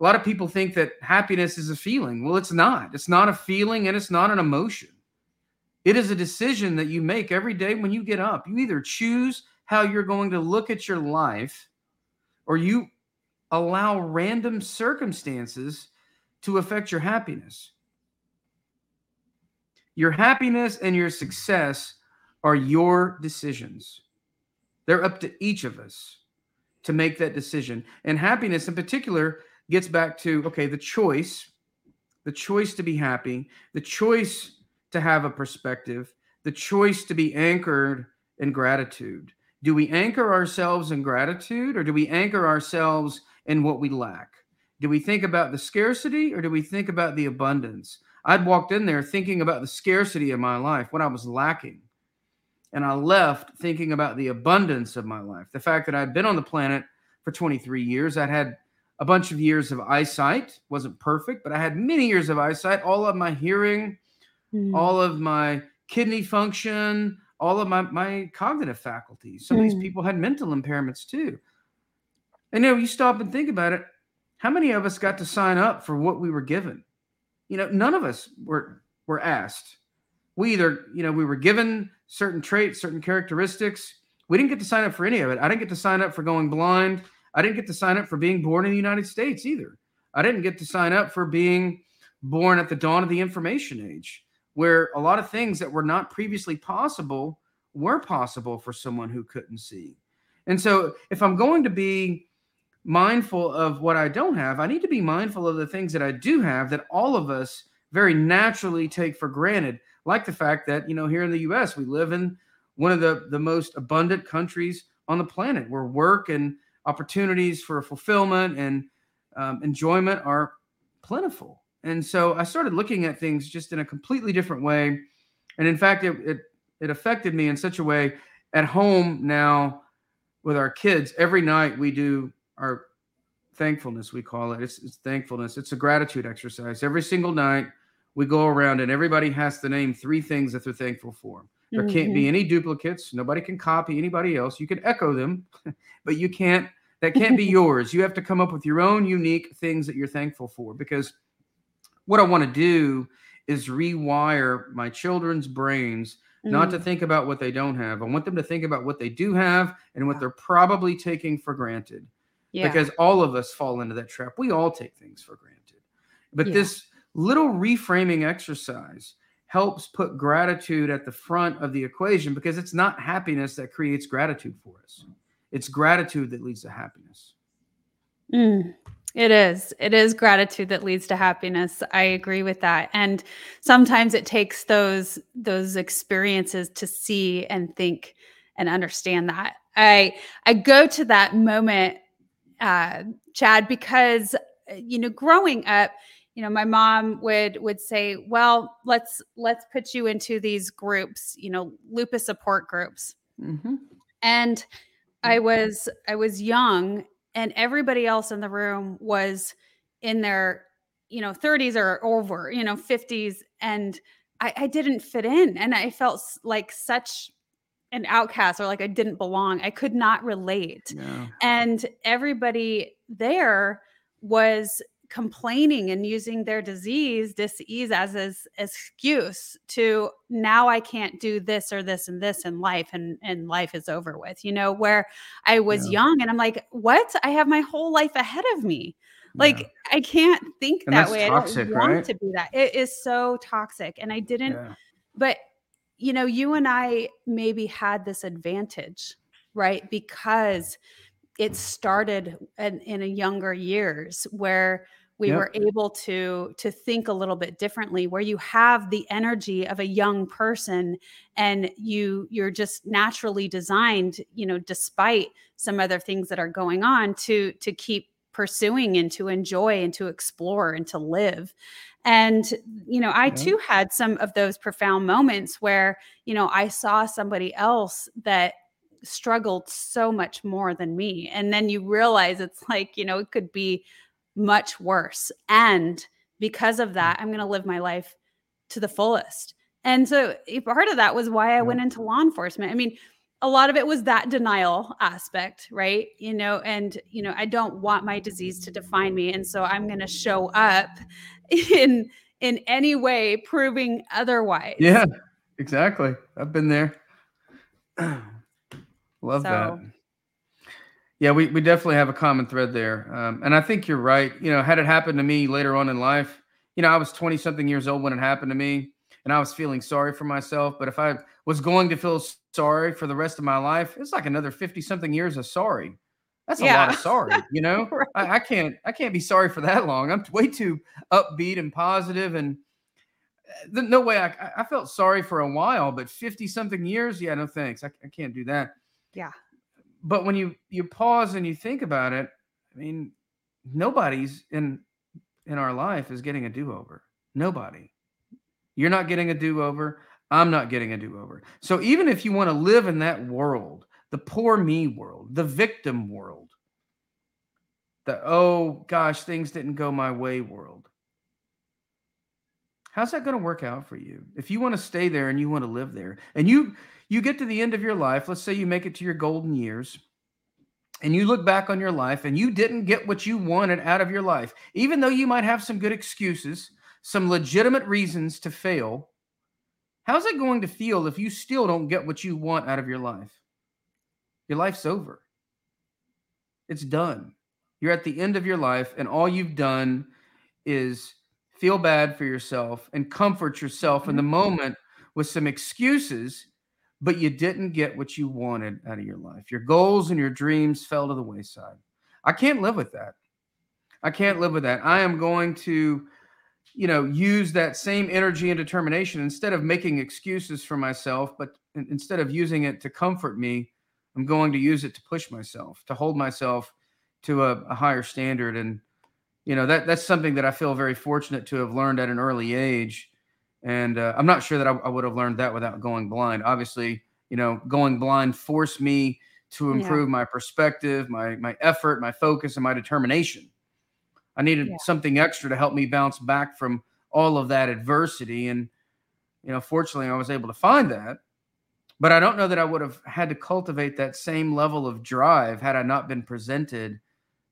lot of people think that happiness is a feeling. Well, it's not. It's not a feeling and it's not an emotion. It is a decision that you make every day when you get up. You either choose how you're going to look at your life or you allow random circumstances to affect your happiness. Your happiness and your success are your decisions. They're up to each of us to make that decision. And happiness, in particular, gets back to okay, the choice, the choice to be happy, the choice to have a perspective, the choice to be anchored in gratitude. Do we anchor ourselves in gratitude or do we anchor ourselves in what we lack? Do we think about the scarcity or do we think about the abundance? I'd walked in there thinking about the scarcity of my life, what I was lacking. And I left thinking about the abundance of my life. The fact that I'd been on the planet for 23 years, I'd had a bunch of years of eyesight, wasn't perfect, but I had many years of eyesight, all of my hearing, Mm. all of my kidney function, all of my, my cognitive faculties. Some of these Mm. people had mental impairments too. And you know, you stop and think about it. How many of us got to sign up for what we were given? You know, none of us were were asked. We either, you know, we were given certain traits, certain characteristics. We didn't get to sign up for any of it. I didn't get to sign up for going blind. I didn't get to sign up for being born in the United States either. I didn't get to sign up for being born at the dawn of the information age, where a lot of things that were not previously possible were possible for someone who couldn't see. And so, if I'm going to be mindful of what I don't have, I need to be mindful of the things that I do have that all of us very naturally take for granted, like the fact that, you know, here in the US, we live in one of the, the most abundant countries on the planet where work and opportunities for fulfillment and um, enjoyment are plentiful. And so I started looking at things just in a completely different way. And in fact, it, it, it affected me in such a way at home now with our kids. Every night we do our thankfulness, we call it. It's, it's thankfulness. It's a gratitude exercise. Every single night we go around and everybody has to name three things that they're thankful for. There can't be mm-hmm. any duplicates. Nobody can copy anybody else. You can echo them, but you can't, that can't be yours. You have to come up with your own unique things that you're thankful for. Because what I want to do is rewire my children's brains not to Mm. think about what they don't have. I want them to think about what they do have and what they're probably taking for granted yeah. because all of us fall into that trap. We all take things for granted. But Yeah. this little reframing exercise helps put gratitude at the front of the equation because it's not happiness that creates gratitude for us. It's gratitude that leads to happiness. Mm, it is. It is gratitude that leads to happiness. I agree with that. And sometimes it takes those those experiences to see and think and understand that. I I go to that moment, uh, Chad, because uh, you know, growing up, you know, my mom would would say, "Well, let's let's put you into these groups, you know, lupus support groups." Mhm. and i was i was young and everybody else in the room was in their you know 30s or over you know 50s and i, I didn't fit in and i felt like such an outcast or like i didn't belong i could not relate Yeah. and everybody there was complaining and using their disease, disease as as excuse to now I can't do this or this and this in life and and life is over with. You know, where I was yeah. young and I'm like, what? I have my whole life ahead of me. Like yeah. I can't think and that way. Toxic, I don't want right? to be that. It is so toxic. And I didn't, yeah. but you know, you and I maybe had this advantage, right? Because it started in, in a younger years where we yep. were able to to think a little bit differently where you have the energy of a young person and you you're just naturally designed you know despite some other things that are going on to to keep pursuing and to enjoy and to explore and to live and you know i yeah. too had some of those profound moments where you know i saw somebody else that struggled so much more than me and then you realize it's like you know it could be much worse and because of that mm. i'm going to live my life to the fullest and so eh, part of that was why i went into law enforcement i mean a lot of it was that denial aspect, right? You know, and you know, I don't want my disease to define me, and so I'm going to show up in in any way proving otherwise. Yeah, exactly. I've been there. Love so, that. Yeah, we, we definitely have a common thread there. Um, and I think you're right. You know, had it happened to me later on in life, you know, I was 20 something years old when it happened to me and I was feeling sorry for myself. But if I was going to feel sorry for the rest of my life, it's like another 50 something years of sorry. That's a yeah. lot of sorry, you know. right. I, I, can't I can't be sorry for that long. I'm way too upbeat and positive and uh, no way I, I felt sorry for a while, but 50 something years, yeah, no thanks. I, I can't do that. Yeah. But when you you pause and you think about it, I mean, nobody's in in our life is getting a do-over. Nobody. You're not getting a do over. I'm not getting a do over. So even if you want to live in that world, the poor me world, the victim world, the oh gosh, things didn't go my way world, how's that going to work out for you? If you want to stay there and you want to live there, and you you get to the end of your life, let's say you make it to your golden years, and you look back on your life and you didn't get what you wanted out of your life, even though you might have some good excuses some legitimate reasons to fail, how's it going to feel if you still don't get what you want out of your life? Your life's over. It's done. You're at the end of your life, and all you've done is feel bad for yourself and comfort yourself in the mm-hmm. moment with some excuses, but you didn't get what you wanted out of your life. Your goals and your dreams fell to the wayside. I can't live with that. I can't live with that. I am going to you know use that same energy and determination instead of making excuses for myself but instead of using it to comfort me i'm going to use it to push myself to hold myself to a, a higher standard and you know that that's something that i feel very fortunate to have learned at an early age and uh, i'm not sure that I, I, would have learned that without going blind obviously you know going blind forced me to improve yeah. my perspective my my effort my focus and my determination I needed yeah. something extra to help me bounce back from all of that adversity. And, you know, fortunately, I was able to find that. But I don't know that I would have had to cultivate that same level of drive had I not been presented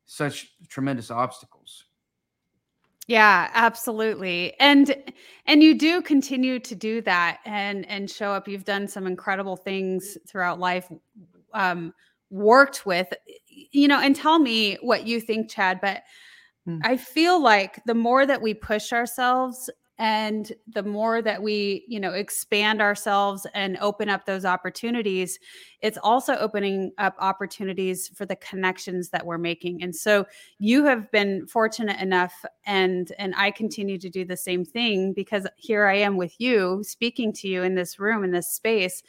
such tremendous obstacles. Yeah, absolutely. And and you do continue to do that and and show up. You've done some incredible things throughout life um worked with you know and tell me what you think Chad, but Mm. I feel like the more that we push ourselves and the more that we, you know, expand ourselves and open up those opportunities, it's also opening up opportunities for the connections that we're making. And so you have been fortunate enough and and I continue to do the same thing because here I am with you speaking to you in this room in this space.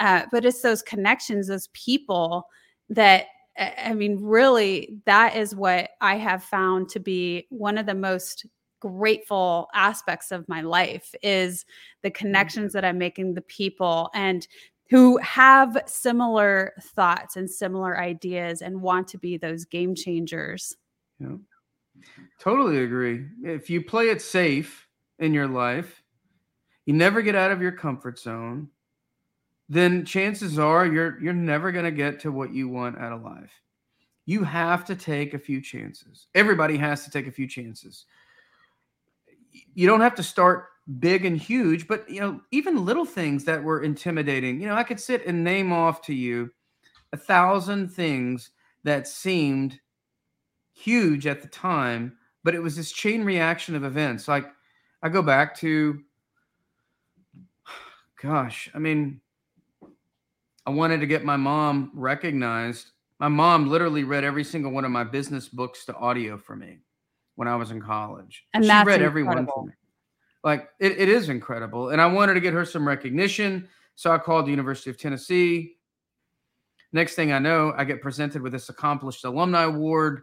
Uh, but it's those connections, those people that I mean, really, that is what I have found to be one of the most grateful aspects of my life is the mm. connections that I'm making, the people and who have similar thoughts and similar ideas and want to be those game changers. Yeah. Totally agree. If you play it safe in your life, you never get out of your comfort zone then chances are you're you're never going to get to what you want out of life. You have to take a few chances. Everybody has to take a few chances. You don't have to start big and huge, but you know, even little things that were intimidating. You know, I could sit and name off to you a thousand things that seemed huge at the time, but it was this chain reaction of events. Like I go back to gosh, I mean, I wanted to get my mom recognized. My mom literally read every single one of my business books to audio for me when I was in college. And she that's read every one for me. Like it, it is incredible. And I wanted to get her some recognition. So I called the University of Tennessee. Next thing I know, I get presented with this accomplished alumni award.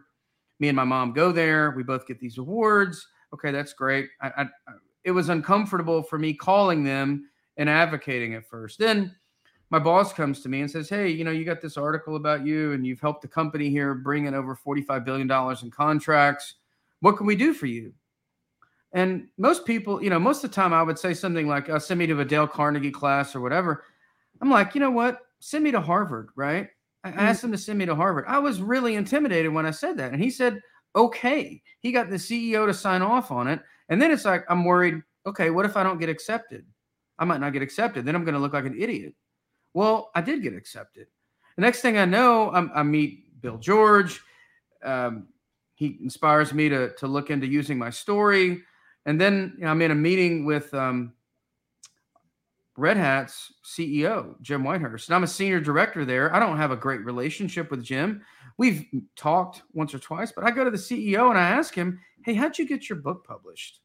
Me and my mom go there. We both get these awards. Okay, that's great. I, I, it was uncomfortable for me calling them and advocating at first. Then my boss comes to me and says, Hey, you know, you got this article about you and you've helped the company here bring in over $45 billion in contracts. What can we do for you? And most people, you know, most of the time I would say something like, uh, send me to a Dale Carnegie class or whatever. I'm like, you know what? Send me to Harvard, right? I I asked him to send me to Harvard. I was really intimidated when I said that. And he said, okay. He got the CEO to sign off on it. And then it's like, I'm worried, okay, what if I don't get accepted? I might not get accepted. Then I'm going to look like an idiot. Well, I did get accepted. The next thing I know, I'm, I meet Bill George. Um, he inspires me to, to look into using my story. And then you know, I'm in a meeting with um, Red Hat's CEO, Jim Whitehurst. And I'm a senior director there. I don't have a great relationship with Jim. We've talked once or twice, but I go to the CEO and I ask him, Hey, how'd you get your book published?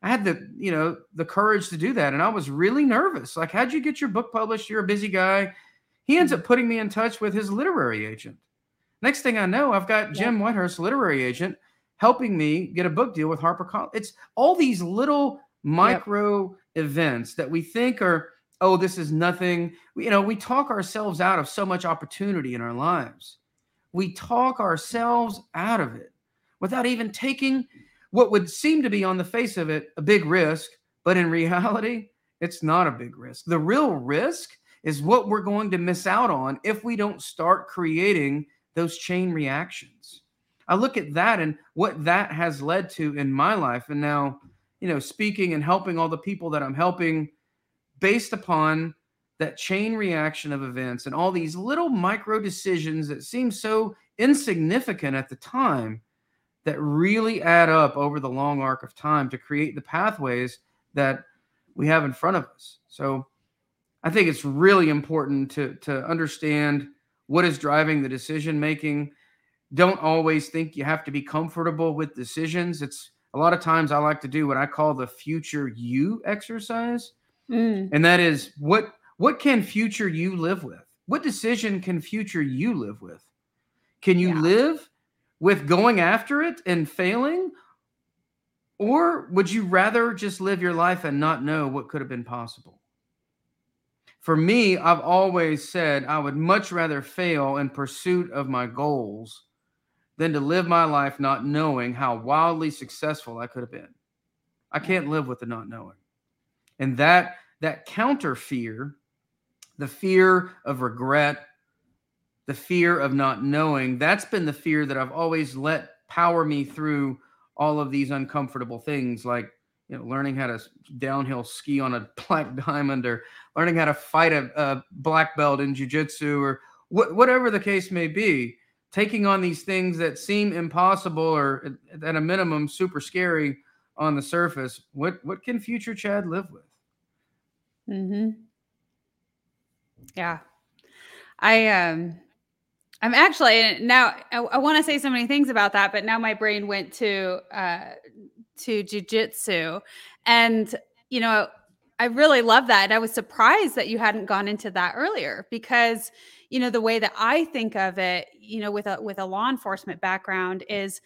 I had the, you know, the courage to do that. And I was really nervous. Like, how'd you get your book published? You're a busy guy. He ends up putting me in touch with his literary agent. Next thing I know, I've got Jim Whitehurst, literary agent, helping me get a book deal with HarperCollins. It's all these little micro events that we think are, oh, this is nothing. You know, we talk ourselves out of so much opportunity in our lives. We talk ourselves out of it without even taking what would seem to be on the face of it a big risk, but in reality, it's not a big risk. The real risk is what we're going to miss out on if we don't start creating those chain reactions. I look at that and what that has led to in my life. And now, you know, speaking and helping all the people that I'm helping based upon that chain reaction of events and all these little micro decisions that seem so insignificant at the time that really add up over the long arc of time to create the pathways that we have in front of us. So I think it's really important to to understand what is driving the decision making. Don't always think you have to be comfortable with decisions. It's a lot of times I like to do what I call the future you exercise. Mm, And that is what what can future you live with? What decision can future you live with? Can you Yeah. live with going after it and failing? Or would you rather just live your life and not know what could have been possible? For me, I've always said I would much rather fail in pursuit of my goals than to live my life not knowing how wildly successful I could have been. I mm. can't live with the not knowing. And that that counter fear, the fear of regret, the fear of not knowing, that's been the fear that I've always let power me through all of these uncomfortable things like you know learning how to downhill ski on a black diamond or learning how to fight a, a black belt in jiu-jitsu or wh- whatever the case may be taking on these things that seem impossible or at, at a minimum super scary on the surface what what can future chad live with Mm-hmm. Yeah. I um I'm actually now I, I want to say so many things about that, but now my brain went to uh to jujitsu. And you know, I really love that. And I was surprised that you hadn't gone into that earlier because you know the way that I think of it, you know, with a with a law enforcement background is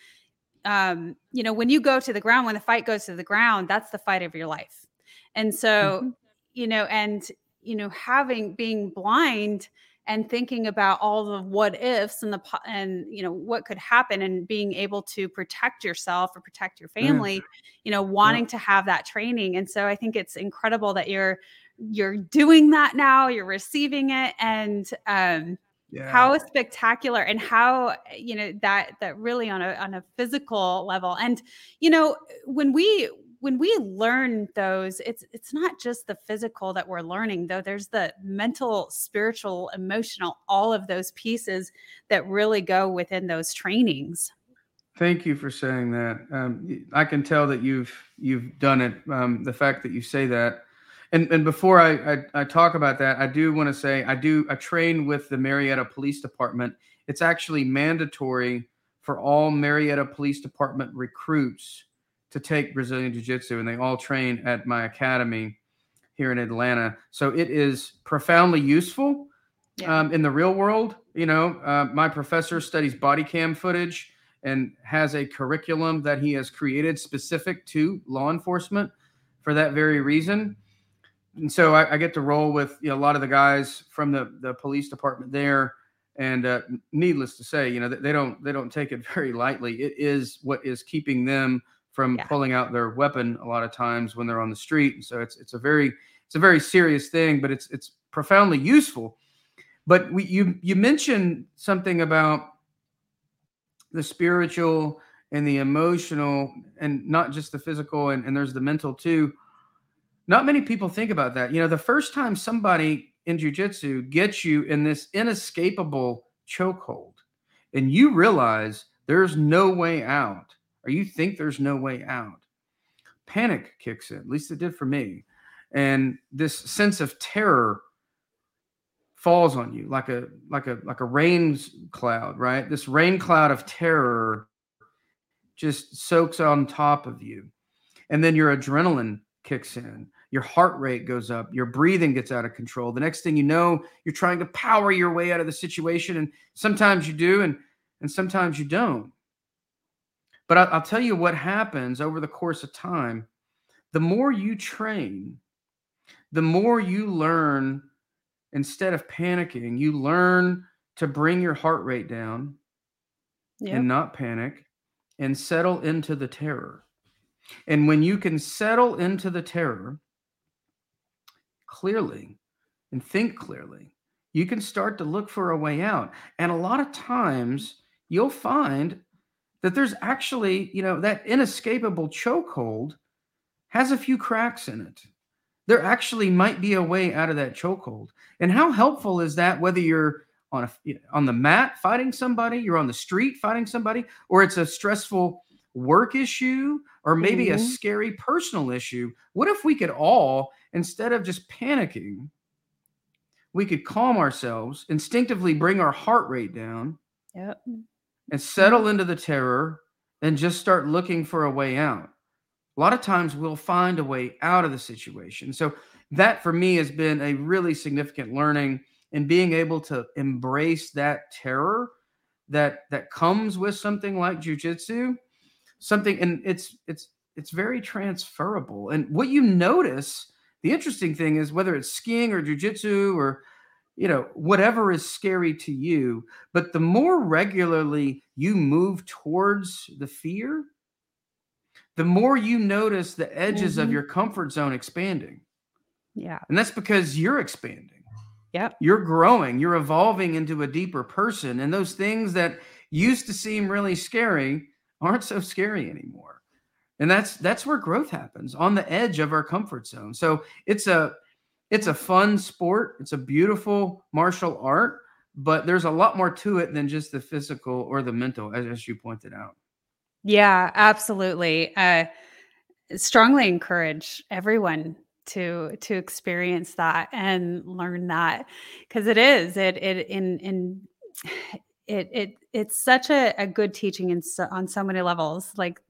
um, you know, when you go to the ground, when the fight goes to the ground, that's the fight of your life. And so, you know, and you know, having being blind and thinking about all the what ifs and the and you know what could happen and being able to protect yourself or protect your family you know wanting to have that training and so i think it's incredible that you're you're doing that now you're receiving it and um Yeah. how spectacular and how you know that that really on a on a physical level and you know when we when we learn those it's it's not just the physical that we're learning though there's the mental spiritual emotional all of those pieces that really go within those trainings Thank you for saying that. Um, I can tell that you've you've done it. Um, the fact that you say that, and and before I I, I talk about that, I do want to say I do I train with the Marietta Police Department. It's actually mandatory for all Marietta Police Department recruits to take Brazilian Jiu Jitsu, and they all train at my academy here in Atlanta. So it is profoundly useful Yeah. um, in the real world. You know, uh, my professor studies body cam footage and has a curriculum that he has created specific to law enforcement for that very reason. And so I, I get to roll with you know, a lot of the guys from the, the police department there. And uh, needless to say, you know, they, they don't they don't take it very lightly. It is what is keeping them from Yeah. pulling out their weapon a lot of times when they're on the street. So it's it's a very it's a very serious thing, but it's it's profoundly useful. But we you you mentioned something about the spiritual and the emotional and not just the physical and, and there's the mental too not many people think about that you know the first time somebody in jiu-jitsu gets you in this inescapable chokehold and you realize there's no way out or you think there's no way out. Panic kicks in at least it did for me. And this sense of terror falls on you like a like a like a rain cloud right? This rain cloud of terror just soaks on top of you. And then your adrenaline kicks in your heart rate goes up your breathing gets out of control. The next thing you know you're trying to power your way out of the situation and sometimes you do and and sometimes you don't but I, i'll tell you what happens over the course of time the more you train the more you learn instead of panicking, you learn to bring your heart rate down yeah and not panic and settle into the terror. And when you can settle into the terror clearly and think clearly, you can start to look for a way out. And a lot of times you'll find that there's actually, you know, that inescapable chokehold has a few cracks in it. There actually might be a way out of that chokehold. And how helpful is that whether you're on a on the mat fighting somebody, you're on the street fighting somebody, or it's a stressful work issue or maybe a Mhm. scary personal issue? What if we could all instead of just panicking, we could calm ourselves, instinctively bring our heart rate down yep and settle into the terror and just start looking for a way out. A lot of times we'll find a way out of the situation. So that for me has been a really significant learning in being able to embrace that terror that that comes with something like jujitsu. Something and it's it's it's very transferable. And what you notice, the interesting thing is whether it's skiing or jujitsu or you know, whatever is scary to you, but the more regularly you move towards the fear, the more you notice the edges of Mhm. your comfort zone expanding. yeah And that's because you're expanding. yep You're growing, you're evolving into a deeper person. And those things that used to seem really scary aren't so scary anymore. And that's that's where growth happens on the edge of our comfort zone. So it's a it's a fun sport. It's a beautiful martial art, but there's a lot more to it than just the physical or the mental, as, as you pointed out. Yeah, absolutely. Uh, strongly encourage everyone to to experience that and learn that because it is it it in in it it it's such a, a good teaching in so, on so many levels. Like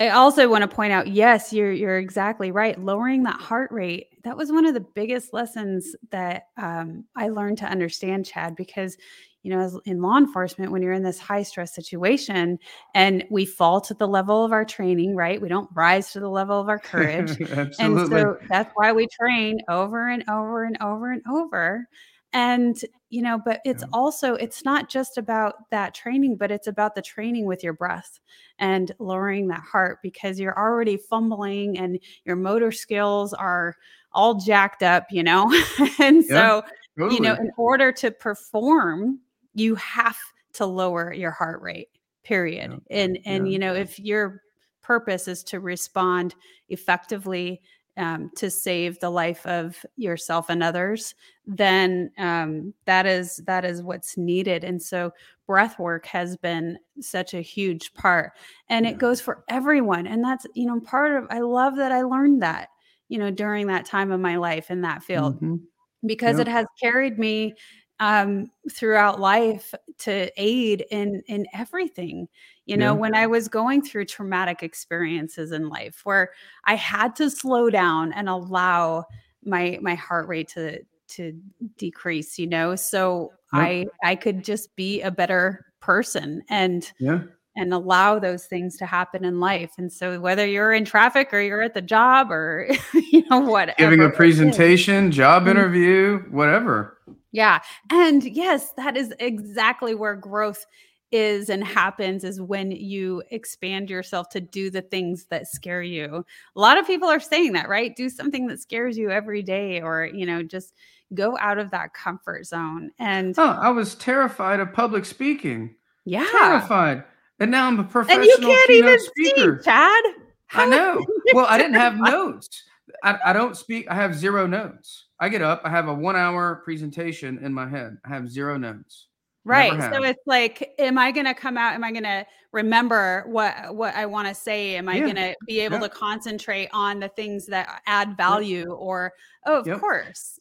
I also want to point out, yes, you're you're exactly right. Lowering that heart rate that was one of the biggest lessons that um, I learned to understand, Chad, because you know, as in law enforcement, when you're in this high stress situation and we fall to the level of our training, right? We don't rise to the level of our courage. And so that's why we train over and over and over and over. And, you know, but it's Yeah. also, it's not just about that training, but it's about the training with your breath and lowering that heart because you're already fumbling and your motor skills are all jacked up, you know? and Yeah. so you know, in order to perform, you have to lower your heart rate. Period. Yeah. And and you know, if your purpose is to respond effectively um, to save the life of yourself and others, then um, that is that is what's needed. And so, breath work has been such a huge part, and Yeah. it goes for everyone. And that's you know part of. I love that I learned that you know during that time of my life in that field Mhm. because Yep. it has carried me um, throughout life to aid in in everything. You know, Yeah. when I was going through traumatic experiences in life, where I had to slow down and allow my my heart rate to to decrease. You know, so Yep. I I could just be a better person and Yeah. and allow those things to happen in life. And so whether you're in traffic or you're at the job or you know whatever Giving a presentation, job Mhm. interview, whatever. Yeah. And yes, that is exactly where growth is and happens is when you expand yourself to do the things that scare you. A lot of people are saying that, right? Do something that scares you every day or, you know, just go out of that comfort zone. And Oh, I was terrified of public speaking. yeah. Terrified. And now I'm a professional And you can't even speaker. see, Chad. I know. Well, I didn't have notes. I, I don't speak. I have zero notes. I get up. I have a one hour presentation in my head. I have zero notes. Right. So it's like, am I going to come out? Am I going to remember what what I want to say? Am I Yeah. going to be able Yeah. to concentrate on the things that add value? Or, oh, of Yep. course.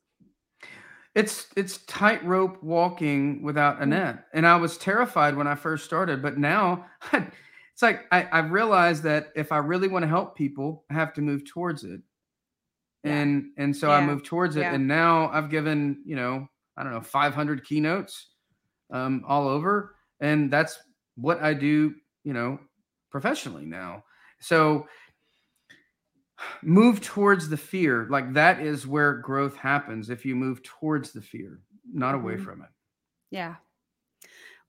It's it's tightrope walking without a Mm. net. And I was terrified when I first started, but now it's like I, I've realized that if I really want to help people, I have to move towards it. Yeah. And and so I moved towards it. Yeah. And now I've given, you know, I don't know, 500 keynotes um, all over. And that's what I do, you know, professionally now. So move towards the fear. Like that is where growth happens if you move towards the fear, not away Mhm. from it. Yeah.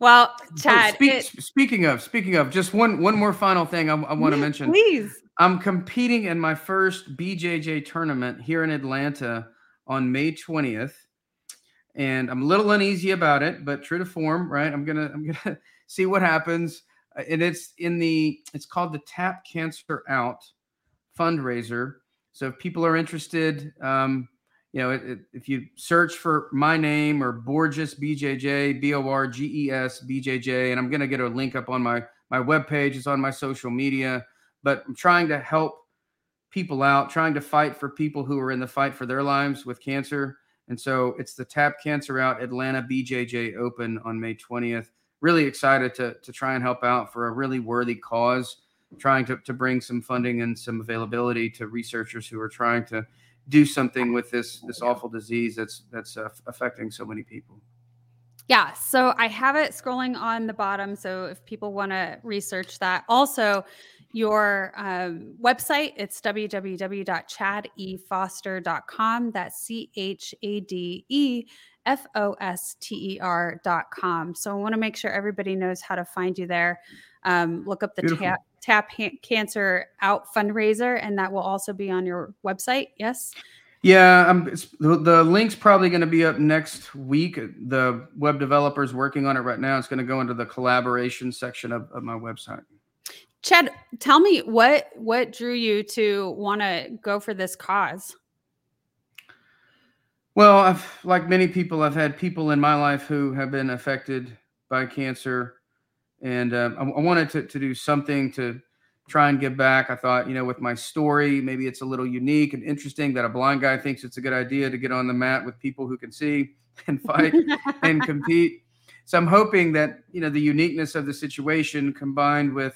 Well, Oh, speak- it- speaking of, speaking of, just one one more final thing I, want to mention. Please. I'm competing in my first BJJ tournament here in Atlanta on May 20th. And I'm a little uneasy about it, but true to form, right? I'm gonna I'm gonna see what happens. Uh, And it's in the it's called the Tap Cancer Out fundraiser. So if people are interested, um, you know, it, it- if you search for my name or Borges BJJ, B O R G E S BJJ, and I'm gonna get a link up on my my webpage. It's on my social media but I'm trying to help people out, trying to fight for people who are in the fight for their lives with cancer. And so it's the Tap Cancer Out Atlanta BJJ Open on May 20th. Really excited to, to try and help out for a really worthy cause, trying to, to bring some funding and some availability to researchers who are trying to do something with this this awful disease that's that's uh, affecting so many people. Yeah. So I have it scrolling on the bottom. So if people want to research that, also your um, website, it's www.chadefoster.com. That's C H A D E F O S T E R.com. So I want to make sure everybody knows how to find you there. Um, look up the Beautiful. tap, tap Cancer Out fundraiser, and that will also be on your website. Yes. Yeah, um, the, the link's probably going to be up next week. The web developer's working on it right now. It's going to go into the collaboration section of, of my website. Chad, tell me what what drew you to want to go for this cause? Well, I've like many people, I've had people in my life who have been affected by cancer, and um, I, I wanted to, to do something to try and give back. I thought, you know, with my story, maybe it's a little unique and interesting that a blind guy thinks it's a good idea to get on the mat with people who can see and fight and compete. So I'm hoping that you know the uniqueness of the situation combined with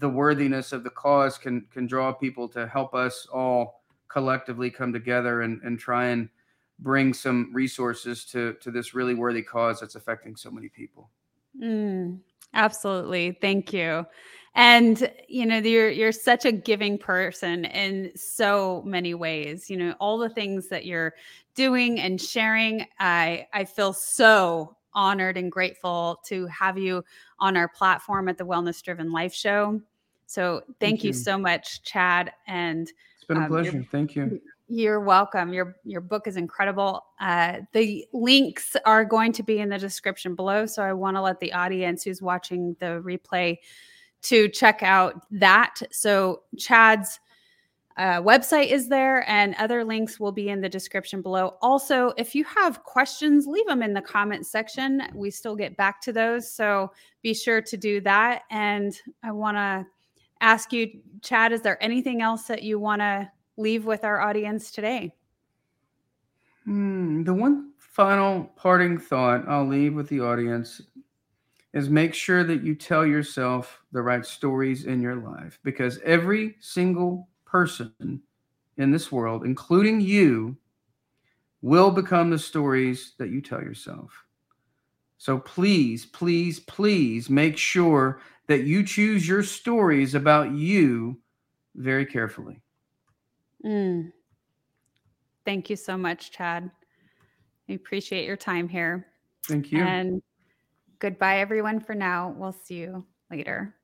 the worthiness of the cause can can draw people to help us all collectively come together and and try and bring some resources to to this really worthy cause that's affecting so many people. Mm, absolutely. Thank you. And you know, you're you're such a giving person in so many ways. You know, all the things that you're doing and sharing, I I feel so honored and grateful to have you on our platform at the Wellness Driven Life Show. So thank, Thank you. you. so much, Chad. And It's been a Um, pleasure. Thank you. You're welcome. Your your book is incredible. Uh, the links are going to be in the description below, so I want to let the audience who's watching the replay to check out that. So Chad's uh, website is there, and other links will be in the description below. Also, if you have questions, leave them in the comment section. We still get back to those, so be sure to do that. And I want to ask you, Chad, is there anything else that you want to leave with our audience today? Hmm, the one final parting thought I'll leave with the audience is make sure that you tell yourself the right stories in your life because every single person in this world, including you, will become the stories that you tell yourself. So please, please, please make sure that you choose your stories about you very carefully. Mm. Thank you so much, Chad. We appreciate your time here. Thank you. And goodbye, everyone, for now. We'll see you later.